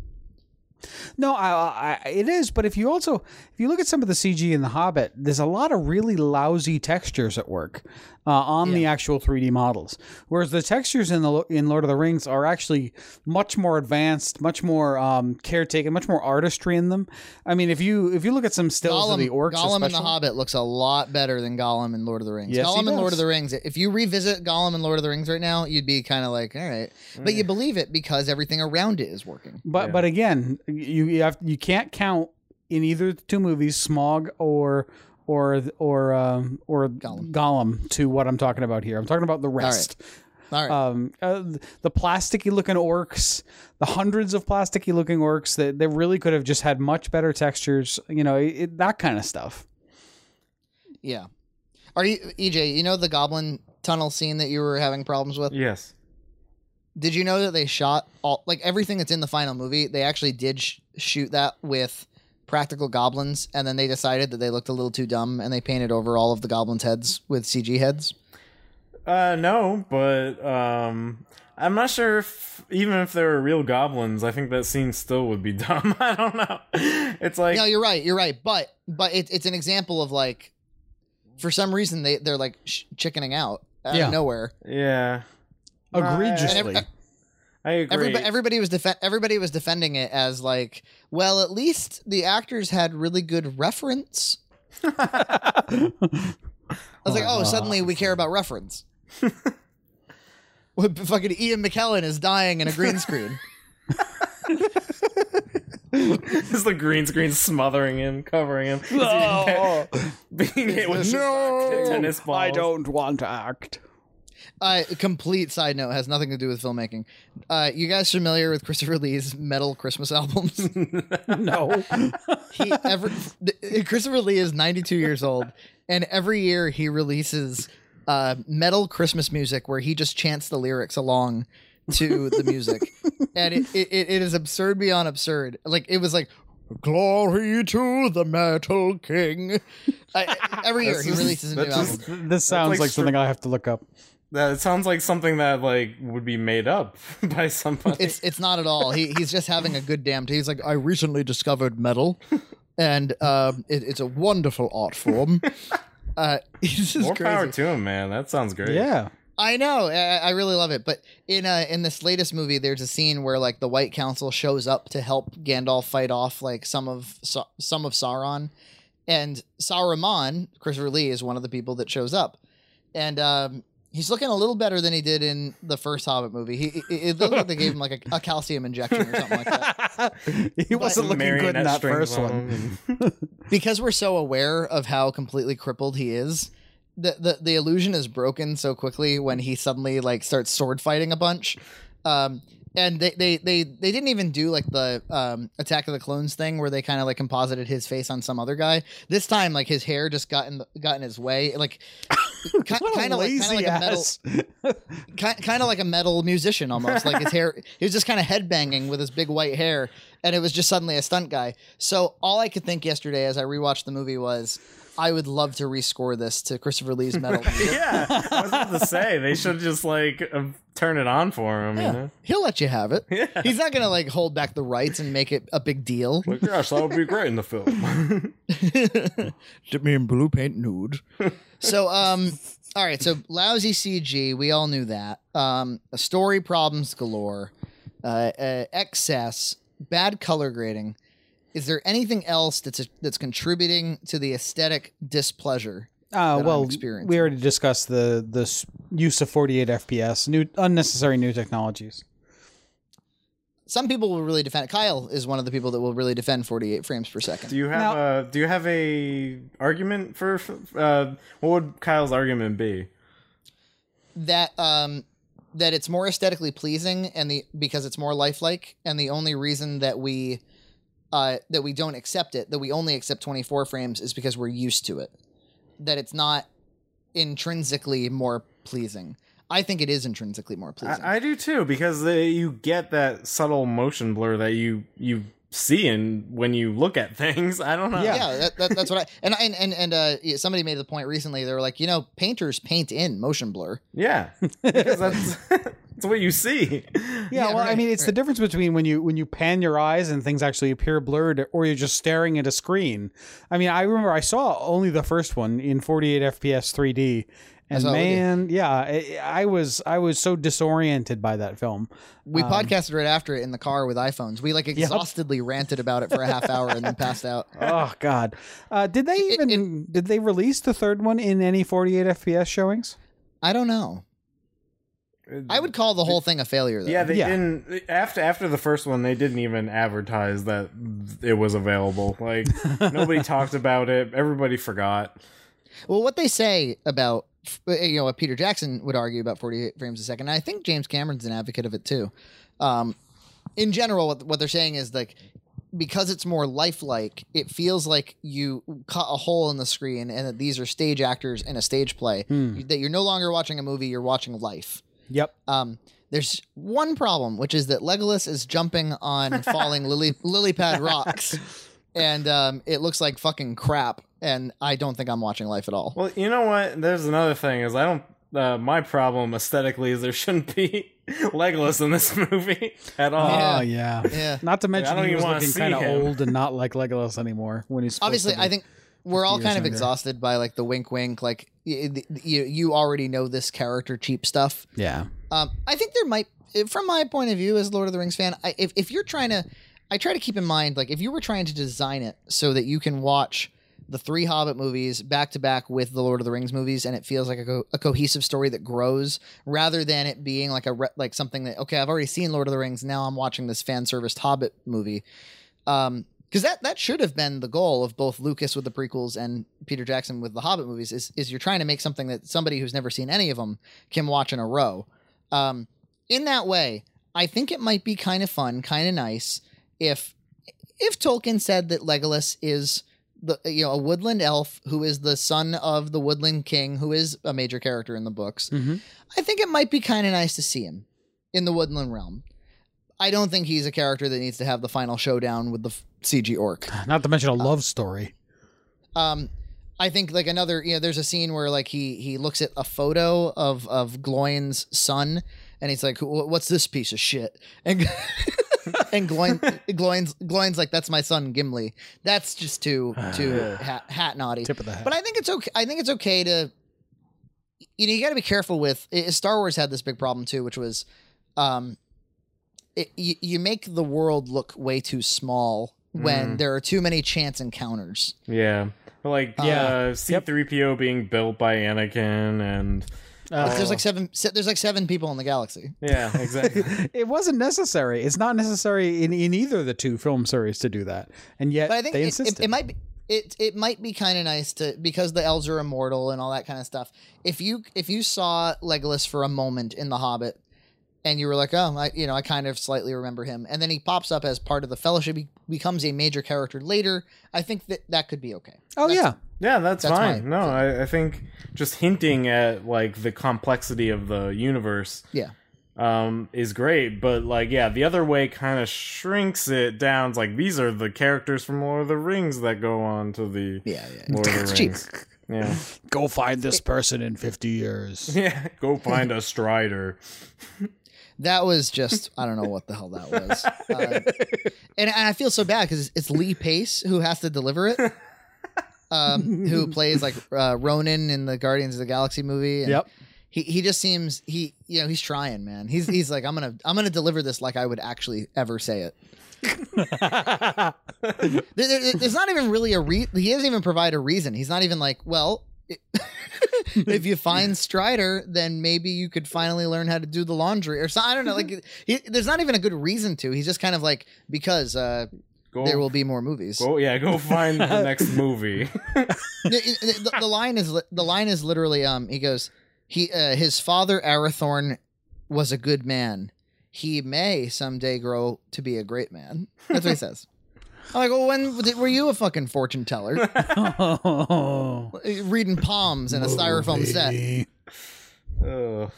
No, I, I, it is. But if you also if you look at some of the CG in The Hobbit, there's a lot of really lousy textures at work uh, on the actual 3D models. Whereas the textures in the in Lord of the Rings are actually much more advanced, much more um, caretaken, much more artistry in them. I mean, if you if you look at some stills Gollum, of the orcs, Gollum in The Hobbit looks a lot better than Gollum in Lord of the Rings. Yes, Gollum in Lord of the Rings, if you revisit Gollum in Lord of the Rings right now, you'd be kind of like, all right. But you believe it because everything around it is working. But Yeah. but again, you you have you can't count in either of the two movies Smaug or or or um, or Gollum. Gollum to what I'm talking about here. I'm talking about the rest. All right. Um, uh, the plasticky looking orcs, the hundreds of plasticky looking orcs that they really could have just had much better textures. You know it, that kind of stuff. yeah. Are you, EJ, you know the Goblin tunnel scene that you were having problems with? Yes. Did you know that they shot all, like everything that's in the final movie, they actually did sh- shoot that with practical goblins, and then they decided that they looked a little too dumb and they painted over all of the goblins' heads with CG heads? Uh, no, but um, I'm not sure if even if there were real goblins, I think that scene still would be dumb. I don't know. It's like No, you're right. You're right. But but it, it's an example of like, for some reason they they're like sh- chickening out out Yeah. of nowhere. yeah, Egregiously. And ev- I agree. Everybody, everybody was defe- everybody was defending it as like, well, at least the actors had really good reference. I was like, oh, suddenly we care about reference. What, fucking Ian McKellen is dying in a green screen. Is the green screen smothering him, covering him, Oh, being hit with tennis balls. I don't want to act. Uh, complete side note has nothing to do with filmmaking. Uh, you guys familiar with Christopher Lee's metal Christmas albums? No. he every Christopher Lee is 92 years old, and every year he releases uh, metal Christmas music where he just chants the lyrics along to the music, and it, it, it is absurd beyond absurd. Like it was like. Glory to the Metal King. I, every year he releases a new that's album. this sounds like like, stri- something I have to look up. That it sounds like something that like would be made up by somebody. It's it's not at all. He he's just having a good damn time. He's like, I recently discovered metal, and um, it, it's a wonderful art form. Uh, he's just More crazy. power to him, man. That sounds great. Yeah. I know. I, I really love it. But in uh, in this latest movie, there's a scene where like the White Council shows up to help Gandalf fight off like some of Sa- some of Sauron, and Saruman, Christopher Lee, is one of the people that shows up, and um, he's looking a little better than he did in the first Hobbit movie. He it, it looked like they gave him like a, a calcium injection or something like that. he wasn't looking good in Marionette that first on one. because we're so aware of how completely crippled he is the, the the illusion is broken so quickly when he suddenly like starts sword fighting a bunch um and they they they, they didn't even do like the um attack of the clones thing where they kind of like composited his face on some other guy this time like his hair just got in the, got in his way like Kind of like kind of lazy like a metal ass. kind of like a metal musician almost like his hair he was just kind of headbanging with his big white hair and it was just suddenly a stunt guy so all i could think yesterday as i rewatched the movie was i would love to rescore this to christopher lee's metal yeah, I was about to say they should just like uh, turn it on for him. You know? he'll let you have it Yeah. he's not gonna like hold back the rights and make it a big deal Like, yes, that would be great in the film. Dip me in blue paint nude. so, um, all right. So lousy CG. We all knew that. Um, story problems galore. Uh, uh, excess. Bad color grading. Is there anything else that's that's contributing to the aesthetic displeasure? Uh, well, we already discussed the the use of 48 FPS, new unnecessary new technologies. Some people will really defend it. Kyle is one of the people that will really defend 48 frames per second. do you have Now- a Do you have a argument for? Uh, what would Kyle's argument be? that um that it's more aesthetically pleasing and the because it's more lifelike and the only reason that we uh that we don't accept it that we only accept 24 frames is because we're used to it that it's not intrinsically more pleasing i think it is intrinsically more pleasing I, I do too because uh, you get that subtle motion blur that you you see in when you look at things. I don't know. yeah, that, that, that's what I and and and, and uh, yeah, somebody made the point recently. They were like, you know, painters paint in motion blur. yeah, because that's that's what you see. Yeah, Yeah, well, I mean, it's the difference between when you when you pan your eyes and things actually appear blurred, or you're just staring at a screen. I mean, I remember I saw only the first one in 48 FPS 3D, and saw it with you. man, yeah, I, I was I was so disoriented by that film. We Um, podcasted right after it in the car with iPhones. We like exhaustedly ranted about it for a half hour and then passed out. Oh God, uh, did they even did they release the third one in any 48 FPS showings? I don't know. I would call the whole thing a failure. Though. Yeah, they Yeah. didn't after after the first one. They didn't even advertise that it was available. Like nobody talked about it. Everybody forgot. Well, what they say about you know what Peter Jackson would argue about 48 frames a second. And I think James Cameron's an advocate of it too. Um, in general, what what they're saying is like because it's more lifelike, it feels like you cut a hole in the screen, and that these are stage actors in a stage play. Hmm. That you're no longer watching a movie; you're watching life. Yep. Um, there's one problem, which is that Legolas is jumping on falling lily lily pad rocks, and um, it looks like fucking crap. And I don't think I'm watching life at all. Well, you know what? There's another thing is I don't. Uh, my problem aesthetically is there shouldn't be Legolas in this movie at all. Yeah. Oh yeah. Yeah. Not to mention don't he was looking kind of old and not like Legolas anymore when he's Obviously, to be. I think we're all 50 years kind of younger. exhausted by like the wink, wink. Like you, you already know this character cheap stuff. yeah. Um, I think there might, from my point of view as Lord of the Rings fan, I, if if you're trying to, I try to keep in mind like if you were trying to design it so that you can watch the three Hobbit movies back to back with the Lord of the Rings movies, and it feels like a, co- a cohesive story that grows, rather than it being like a re- like something that okay, I've already seen Lord of the Rings, now I'm watching this fan serviced Hobbit movie. Um, because that that should have been the goal of both Lucas with the prequels and Peter Jackson with the Hobbit movies is is you're trying to make something that somebody who's never seen any of them can watch in a row. Um, in that way, I think it might be kind of fun, kind of nice if if Tolkien said that Legolas is the you know a woodland elf who is the son of the woodland king who is a major character in the books. Mhm. I think it might be kind of nice to see him in the woodland realm. I don't think he's a character that needs to have the final showdown with the f- CG orc. Not to mention a love story. Um, I think like another, you know, there's a scene where like he he looks at a photo of of Gloin's son, and he's like, "What's this piece of shit?" And and Gloin Gloin's Gloin's like, "That's my son Gimli." That's just too too hat, hat naughty. Tip of the hat. But I think it's okay. I think it's okay to you know you got to be careful with Star Wars had this big problem too, which was, um, it, you, you make the world look way too small when Mm. there are too many chance encounters. Yeah. Like Yeah. uh, C3PO being built by Anakin and Uh, There's like seven. There's like seven people in the galaxy. yeah, exactly. it wasn't necessary. It's not necessary in, in either of the two film series to do that, and yet But I think they it, insisted. it, it might be. It, it might be kind of nice to because the elves are immortal and all that kind of stuff. If you if you saw Legolas for a moment in The Hobbit, and you were like, oh, I you know I kind of slightly remember him, and then he pops up as part of the Fellowship, he becomes a major character later. I think that that could be okay. oh That's- yeah, Yeah, that's, That's fine. No, I, I think just hinting at like the complexity of the universe Yeah. um is great, but like yeah, the other way kind of shrinks it down. It's like these are the characters from Lord of the Rings that go on to the Yeah, yeah. Lord of It's the cheap. Rings. Yeah. go find this person in fifty years. Yeah, go find a Strider. That was just I don't know what the hell that was, uh, and, and I feel so bad because it's Lee Pace who has to deliver it, um, who plays like uh, Ronan in the Guardians of the Galaxy movie. and Yep. He he just seems he you know he's trying man. He's he's like I'm gonna I'm gonna deliver this like I would actually ever say it. There- there- there's not even really a re- he doesn't even provide a reason. He's not even like well. if you find Strider, then maybe you could finally learn how to do the laundry or something. I don't know. Like, he, there's not even a good reason to. He's just kind of like because uh, Go, there will be more movies. go yeah, go find the next movie. the, the- the line is the line is literally um he goes he uh, his father Arathorn was a good man. He may someday grow to be a great man. That's what he says. I'm like, well, when were you a fucking fortune teller? oh, Reading palms in a styrofoam set. Ugh.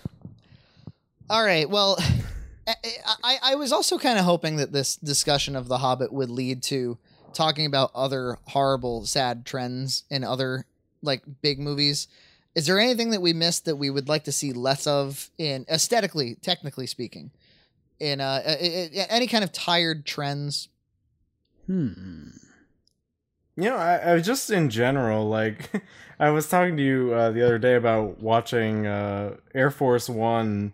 All right. Well, I, I, I was also kind of hoping that this discussion of The Hobbit would lead to talking about other horrible, sad trends in other like big movies. Is there anything that we missed that we would like to see less of in aesthetically, technically speaking, in uh, uh, uh, any kind of tired trends? Hmm. You know, I, I just in general, like I was talking to you uh, the other day about watching uh, Air Force One,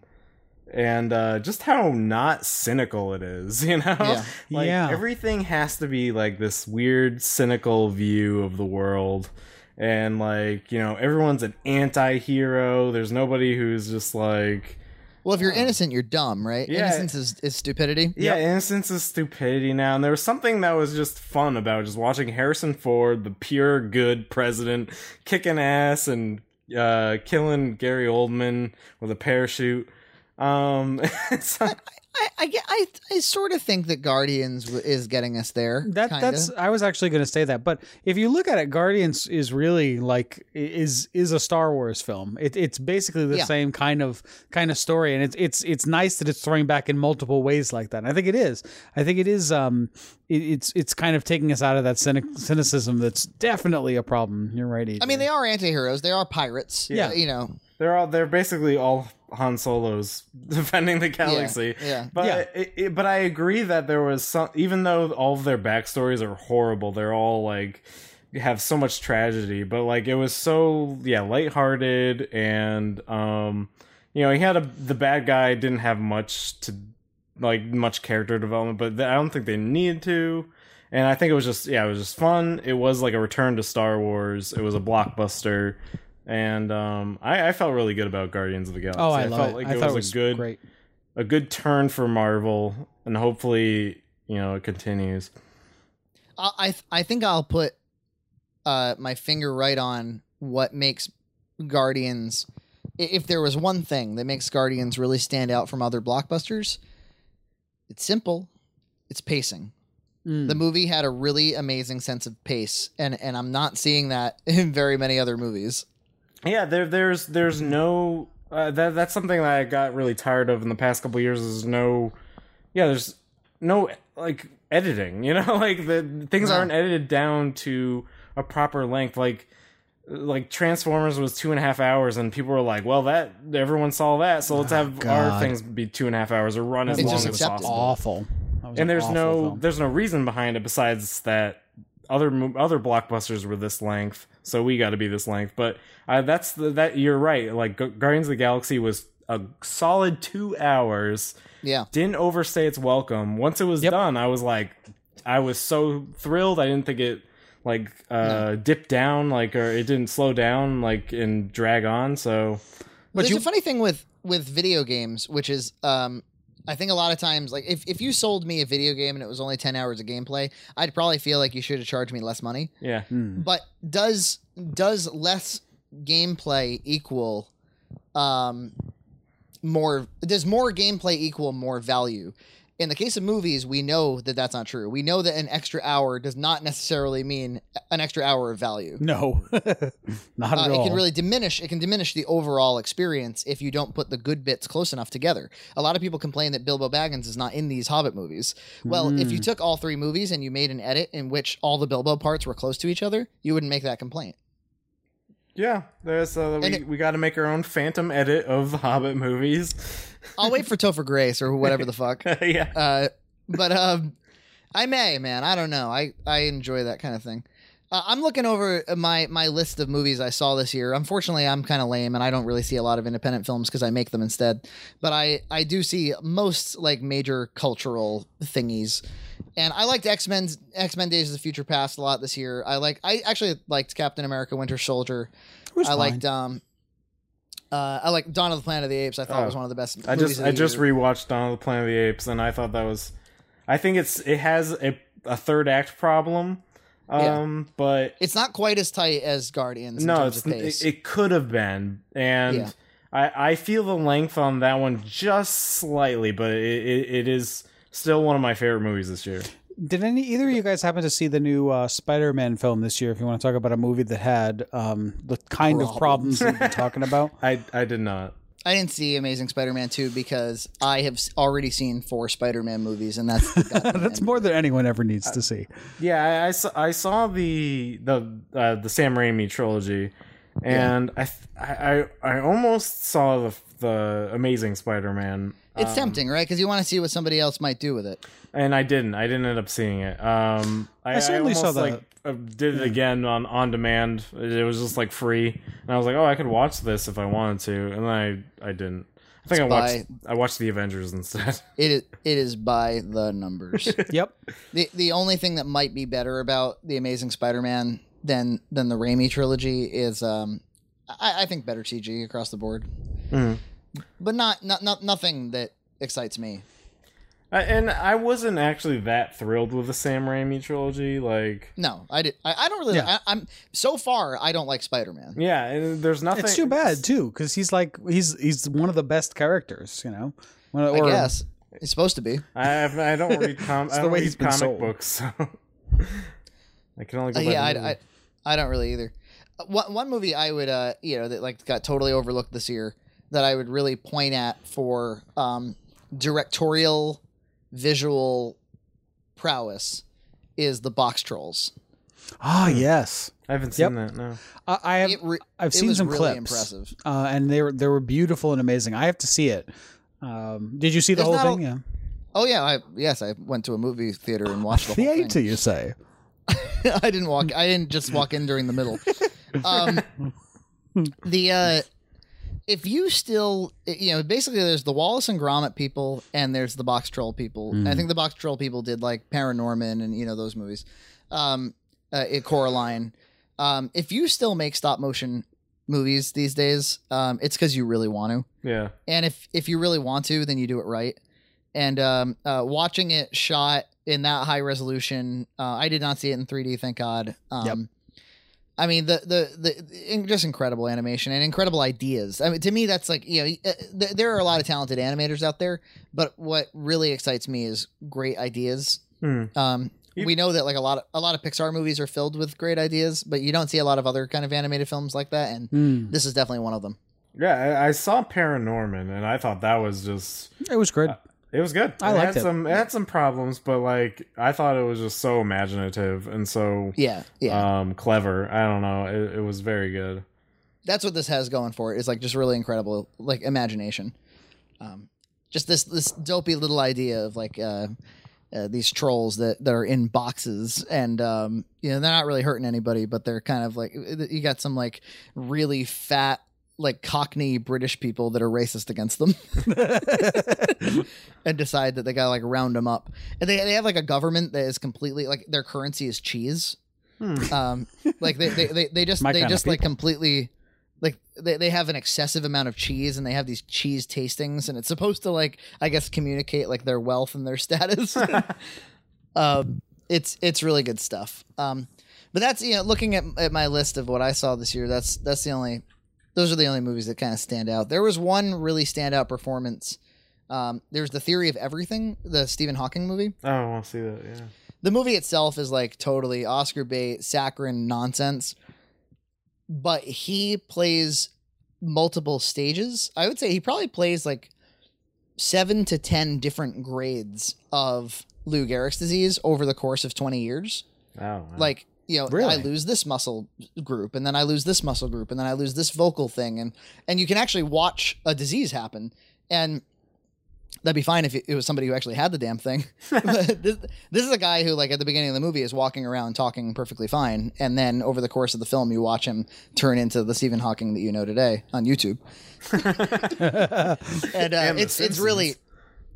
and uh, just how not cynical it is. You know, Yeah. like Yeah. everything has to be like this weird, cynical view of the world, and like you know, everyone's an anti-hero. There's nobody who's just like. Well, if you're innocent, you're dumb, right? Yeah. Innocence is, is stupidity. Yeah, innocence is stupidity now. And there was something that was just fun about just watching Harrison Ford, the pure good president, kicking ass and uh, killing Gary Oldman with a parachute. Um, it's like- I, I, I, I sort of think that Guardians is getting us there. That kinda. that's I was actually going to say that, but if you look at it, Guardians is really like is is a Star Wars film. It, it's basically the Yeah. same kind of kind of story, and it's it's it's nice that it's throwing back in multiple ways like that. And I think it is. I think it is. Um, it, it's it's kind of taking us out of that cynic, cynicism that's definitely a problem. You're right. I mean, they are anti-heroes. They are pirates. Yeah. you know. They're all they're basically all Han Solos defending the galaxy. yeah. But Yeah. It, it- but I agree that there was some even though all of their backstories are horrible, they're all like have so much tragedy, but like it was so yeah, lighthearted and um you know, he had a the bad guy didn't have much to like much character development, but I don't think they needed to. And I think it was just yeah, it was just fun. It was like a return to Star Wars. It was a blockbuster. And um, I, I felt really good about Guardians of the Galaxy. oh, I love felt it. like I it thought was, it was a good great. a good turn for Marvel, and hopefully, you know, it continues. I I, th- I think I'll put uh, my finger right on what makes Guardians. If there was one thing that makes Guardians really stand out from other blockbusters, it's simple. It's pacing. Mm. The movie had a really amazing sense of pace, and and I'm not seeing that in very many other movies. Yeah, there, there's, there's no. Uh, that that's something that I got really tired of in the past couple years. Is no, yeah, there's no like editing. You know, like the things No. aren't edited down to a proper length. Like, like Transformers was two and a half hours, and people were like, "Well, that everyone saw that, so let's have our things be two and a half hours or run as long as possible." awful. And there's awful no film. there's no reason behind it besides that other other blockbusters were this length, so we got to be this length. But uh, that's the, that you're right. Like Guardians of the Galaxy was a solid two hours. Yeah. Didn't overstay its welcome. Once it was Yep. done, I was like, I was so thrilled. I didn't think it like uh dipped down like or it didn't slow down like and drag on so But There's you- a funny thing with with video games, which is um, I think a lot of times, like if, if you sold me a video game and it was only ten hours of gameplay, I'd probably feel like you should have charged me less money. yeah Hmm. But does does less gameplay equal um, more? Does more gameplay equal more value? In the case of movies, we know that that's not true. We know that an extra hour does not necessarily mean an extra hour of value. no, not Uh, at it all. It can really diminish it can diminish the overall experience if you don't put the good bits close enough together a lot of people complain that bilbo baggins is not in these hobbit movies well if Hmm. you took all three movies and you made an edit in which all the bilbo parts were close to each other you wouldn't make that complaint yeah there's uh, we, it- we got to make our own phantom edit of the hobbit movies i'll wait for topher grace or whatever the fuck yeah uh, but um, I may, man. I don't know. I I enjoy that kind of thing. Uh, I'm looking over my my list of movies I saw this year. Unfortunately, I'm kind of lame, and I don't really see a lot of independent films because I make them instead. But I I do see most like major cultural thingies. And I liked X Men's X Men Days of the Future Past a lot this year. I like I actually liked Captain America Winter Soldier. It I fine. liked um uh, I like Dawn of the Planet of the Apes. I thought Oh. was one of the best. i movies just i just year. rewatched dawn of the planet of the apes and i thought that was i think it's it has a, a third act problem Yeah. um but It's not quite as tight as Guardians. In no terms it's of pace. it, it could have been and Yeah. I, I feel the length on that one just slightly but it, it, it is still one of my favorite movies this year Did any either of you guys happen to see the new uh, Spider-Man film this year? If you want to talk about a movie that had um, the kind of problems that we're talking about, i i did not I didn't see Amazing Spider-Man 2 because I have already seen four Spider-Man movies, and that's the that's end. more than anyone ever needs to see. Yeah, I, I saw, I saw the the uh, the Sam Raimi trilogy, and I, th- I I I almost saw the the Amazing Spider-Man. It's um, tempting, right? Because you want to see what somebody else might do with it. and I didn't. I didn't end up seeing it. Um, I, I certainly saw almost, the- like uh, did it again on on demand. It was just like free, and I was like, oh, I could watch this if I wanted to, and then I I didn't. I think I It's watched I watched the Avengers instead. It is, it is by the numbers. Yep. the the only thing that might be better about the Amazing Spider-Man than than the Raimi trilogy is, um, I, I think better CG across the board, Mhm. But not not not nothing that excites me. I, and I wasn't actually that thrilled with the Sam Raimi trilogy. Like, No, I did. I, I don't really. Yeah. I, I'm so far. I don't like Spider-Man. yeah, and there's nothing. It's too bad too, because he's like he's he's one of the best characters, you know. One of- I or- guess it's supposed to be. I have, I don't read com- I the don't way read comic sold. books, so I can only go. Uh, yeah, I. I, I don't really either. Uh, One, one movie I would, uh, you know, that like got totally overlooked this year that I would really point at for um, directorial, visual prowess is the Boxtrolls. Ah, yes. I haven't Yep. seen that. No, I, I have. Re- I've seen some really clips, impressive. uh, and they were they were beautiful and amazing. I have to see it. Um, did you see the There's whole thing? a- yeah. Oh yeah, I yes, I went to a movie theater and watched the whole thing. Theater, you say? I didn't walk. I didn't just walk in during the middle. Um, the uh, if you still, you know, basically there's the Wallace and Gromit people, and there's the Box Troll people. Mm. I think the Box Troll people did like Paranorman and you know those movies. Um, uh, Coraline. Um, if you still make stop motion movies these days, um, it's because you really want to yeah, and if if you really want to then you do it right and um, uh, watching it shot in that high resolution uh, i did not see it in 3d thank god um, Yep. I mean the, the the in- just incredible animation and incredible ideas i mean to me that's like you know uh, th- there are a lot of talented animators out there but what really excites me is great ideas Hmm. um, You- we know that like a lot of a lot of pixar movies are filled with great ideas but you don't see a lot of other kind of animated films like that and Hmm. this is definitely one of them yeah. I, I saw Paranorman, and I thought that was just It was good. It was good. I it liked had it. some it had some problems, but like I thought it was just so imaginative and so yeah yeah um clever. I don't know. It, it was very good. that's what this has going for it is like just really incredible like imagination um just this this dopey little idea of like uh uh, these trolls that that are in boxes, and um, you know they're not really hurting anybody, but they're kind of like you got some like really fat. Like Cockney British people that are racist against them, and decide that they gotta like round them up. And they they have like a government that is completely like their currency is cheese. Um, like they they they, they just My they just like completely like they, they have an excessive amount of cheese and they have these cheese tastings and it's supposed to like I guess communicate like their wealth and their status. um, it's it's really good stuff. Um, but that's you know looking at, at my list of what I saw this year. That's that's the only those are the only movies that kind of stand out. There was one really standout performance. Um, there's the Theory of Everything, the Stephen Hawking movie Oh, I want to see that. Yeah. the movie itself is like totally Oscar bait, saccharine nonsense. But he plays multiple stages. I would say he probably plays like seven to ten different grades of Lou Gehrig's disease over the course of twenty years. Oh, wow. Like you know, I lose this muscle group, and then I lose this muscle group, and then I lose this vocal thing, and and you can actually watch a disease happen, and that'd be fine if it it was somebody who actually had the damn thing. But this, this is a guy who, like, at the beginning of the movie, is walking around talking perfectly fine, and then over the course of the film, you watch him turn into the Stephen Hawking that you know today on YouTube, and, uh, And The it's it's really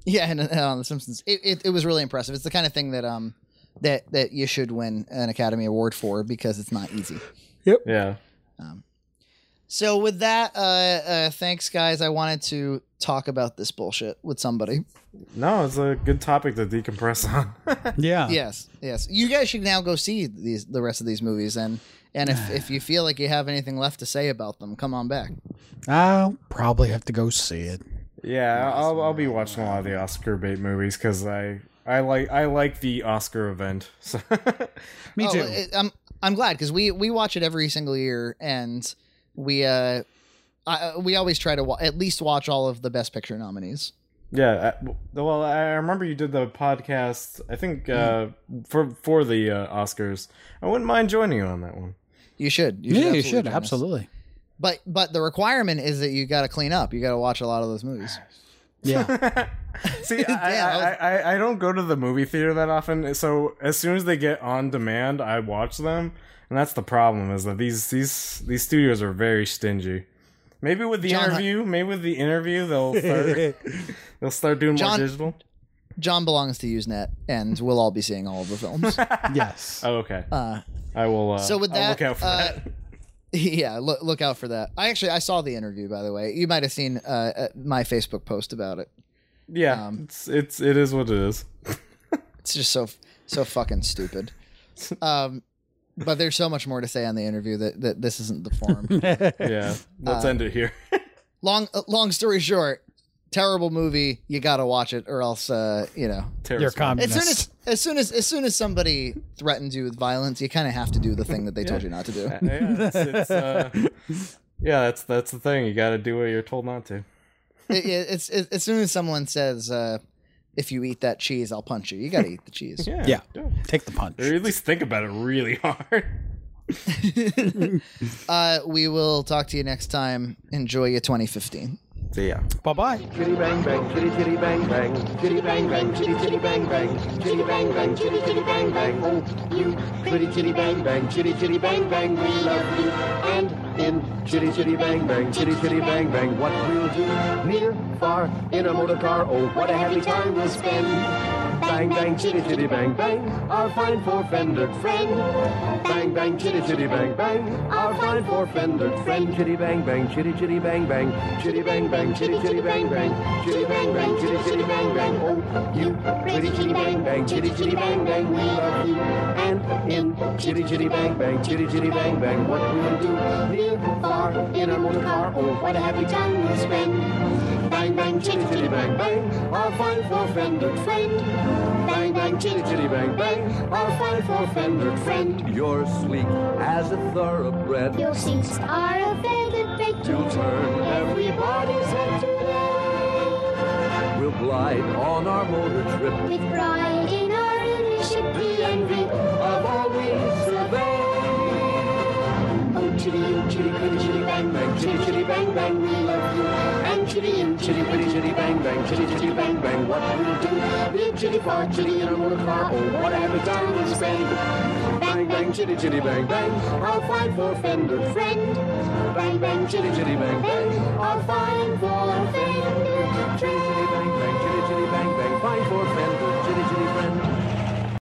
yeah, and, and on The Simpsons, it, it it was really impressive. It's the kind of thing that um that that you should win an Academy Award for because it's not easy. Yep. Yeah. So with that, uh, uh, thanks guys. I wanted to talk about this bullshit with somebody. No, it's a good topic to decompress on. yeah. Yes, yes. You guys should now go see these the rest of these movies and. And if, if you feel like you have anything left to say about them, come on back. I'll probably have to go see it. yeah, I'll I'll be watching a lot of the Oscar bait movies because I I like I like the Oscar event. So Me Oh, too. it- I'm I'm glad because we we watch it every single year, and we uh, I, we always try to wa- at least watch all of the Best Picture nominees. yeah, I, well, I remember you did the podcast. I think uh, for for the uh, Oscars. I wouldn't mind joining you on that one. You should. You yeah, you absolutely should join us. absolutely. But but the requirement is that you got to clean up. You got to watch a lot of those movies. Yeah. See, I, Damn, I I, I, don't go to the movie theater that often, so as soon as they get on demand, I watch them, and that's the problem is that these these these studios are very stingy. Maybe with the John interview, maybe with the interview, they'll start they'll start doing John- more digital. John belongs to Usenet, and we'll all be seeing all of the films. yes. Oh, okay. Uh, I will. Uh, so with I'll that, look out for uh, that. yeah, look look out for that. I actually I saw the interview by the way. You might have seen uh, uh, my Facebook post about it. Yeah, um, it's it's it is what it is. It's just so so fucking stupid. Um, but there's so much more to say on the interview that, that this isn't the forum. Yeah, let's Uh, end it here. long uh, long story short, terrible movie. You gotta watch it, or else uh, you know. Terrorist You're film. As soon communist. as as soon as as soon as somebody threatens you with violence, you kind of have to do the thing that they told you not to do. Uh, yeah, it's, it's, uh, yeah, that's that's the thing. You got to do what you're told not to. It- it- it's it, as soon as someone says, uh, "If you eat that cheese, I'll punch you." You gotta eat the cheese. Yeah, Yeah. Take the punch. Or at least think about it really hard. Uh, we will talk to you next time. Enjoy your 2015. So ya. Bye bye. Chitty bang bang, chitty chitty bang bang, chitty bang bang, chitty chitty bang bang, chitty bang bang, chitty chitty bang bang. Oh, you pretty chitty bang bang, chitty chitty bang bang, we love you. And in chitty chitty bang bang, chitty chitty bang bang, what we'll do near, far, in a motor car. Oh, what a happy time we'll spend. Bang bang, chitty chitty bang bang, our fine four-fendered friend. Bang bang, chitty chitty bang bang, our fine four-fendered friend. Chitty bang bang, chitty chitty bang bang, chitty bang bang, chitty chitty bang bang, chitty bang bang, chitty chitty bang bang. Oh, you pretty chitty bang bang, chitty chitty bang bang, we love you. And in chitty chitty bang bang, chitty chitty bang bang, what we'll do near, far, in our motor car. Oh, what a happy time we'll spend. Bang bang, chitty chitty bang bang, our fine four-fendered friend. Bang bang, chitty chitty bang bang, our fine four-fendered friend. You're sleek as a thoroughbred. Your seats are a feathered bed You'll turn everybody's head today. We'll glide on our motor trip with pride in our English ship, the envy of all we chitty you, chitty pretty chitty bang bang, chitty chitty bang bang, we love you. And chitty you, chitty pretty chitty bang bang, chitty chitty bang bang, what you do? Be chitty far, chitty in a motor car, oh what have you done in Bang bang, chitty chitty bang bang, I'll find for Fender friend. Bang bang, chitty chitty bang bang, I'll find for Fender friend. Chitty chitty bang bang, chitty chitty bang bang, find for Fender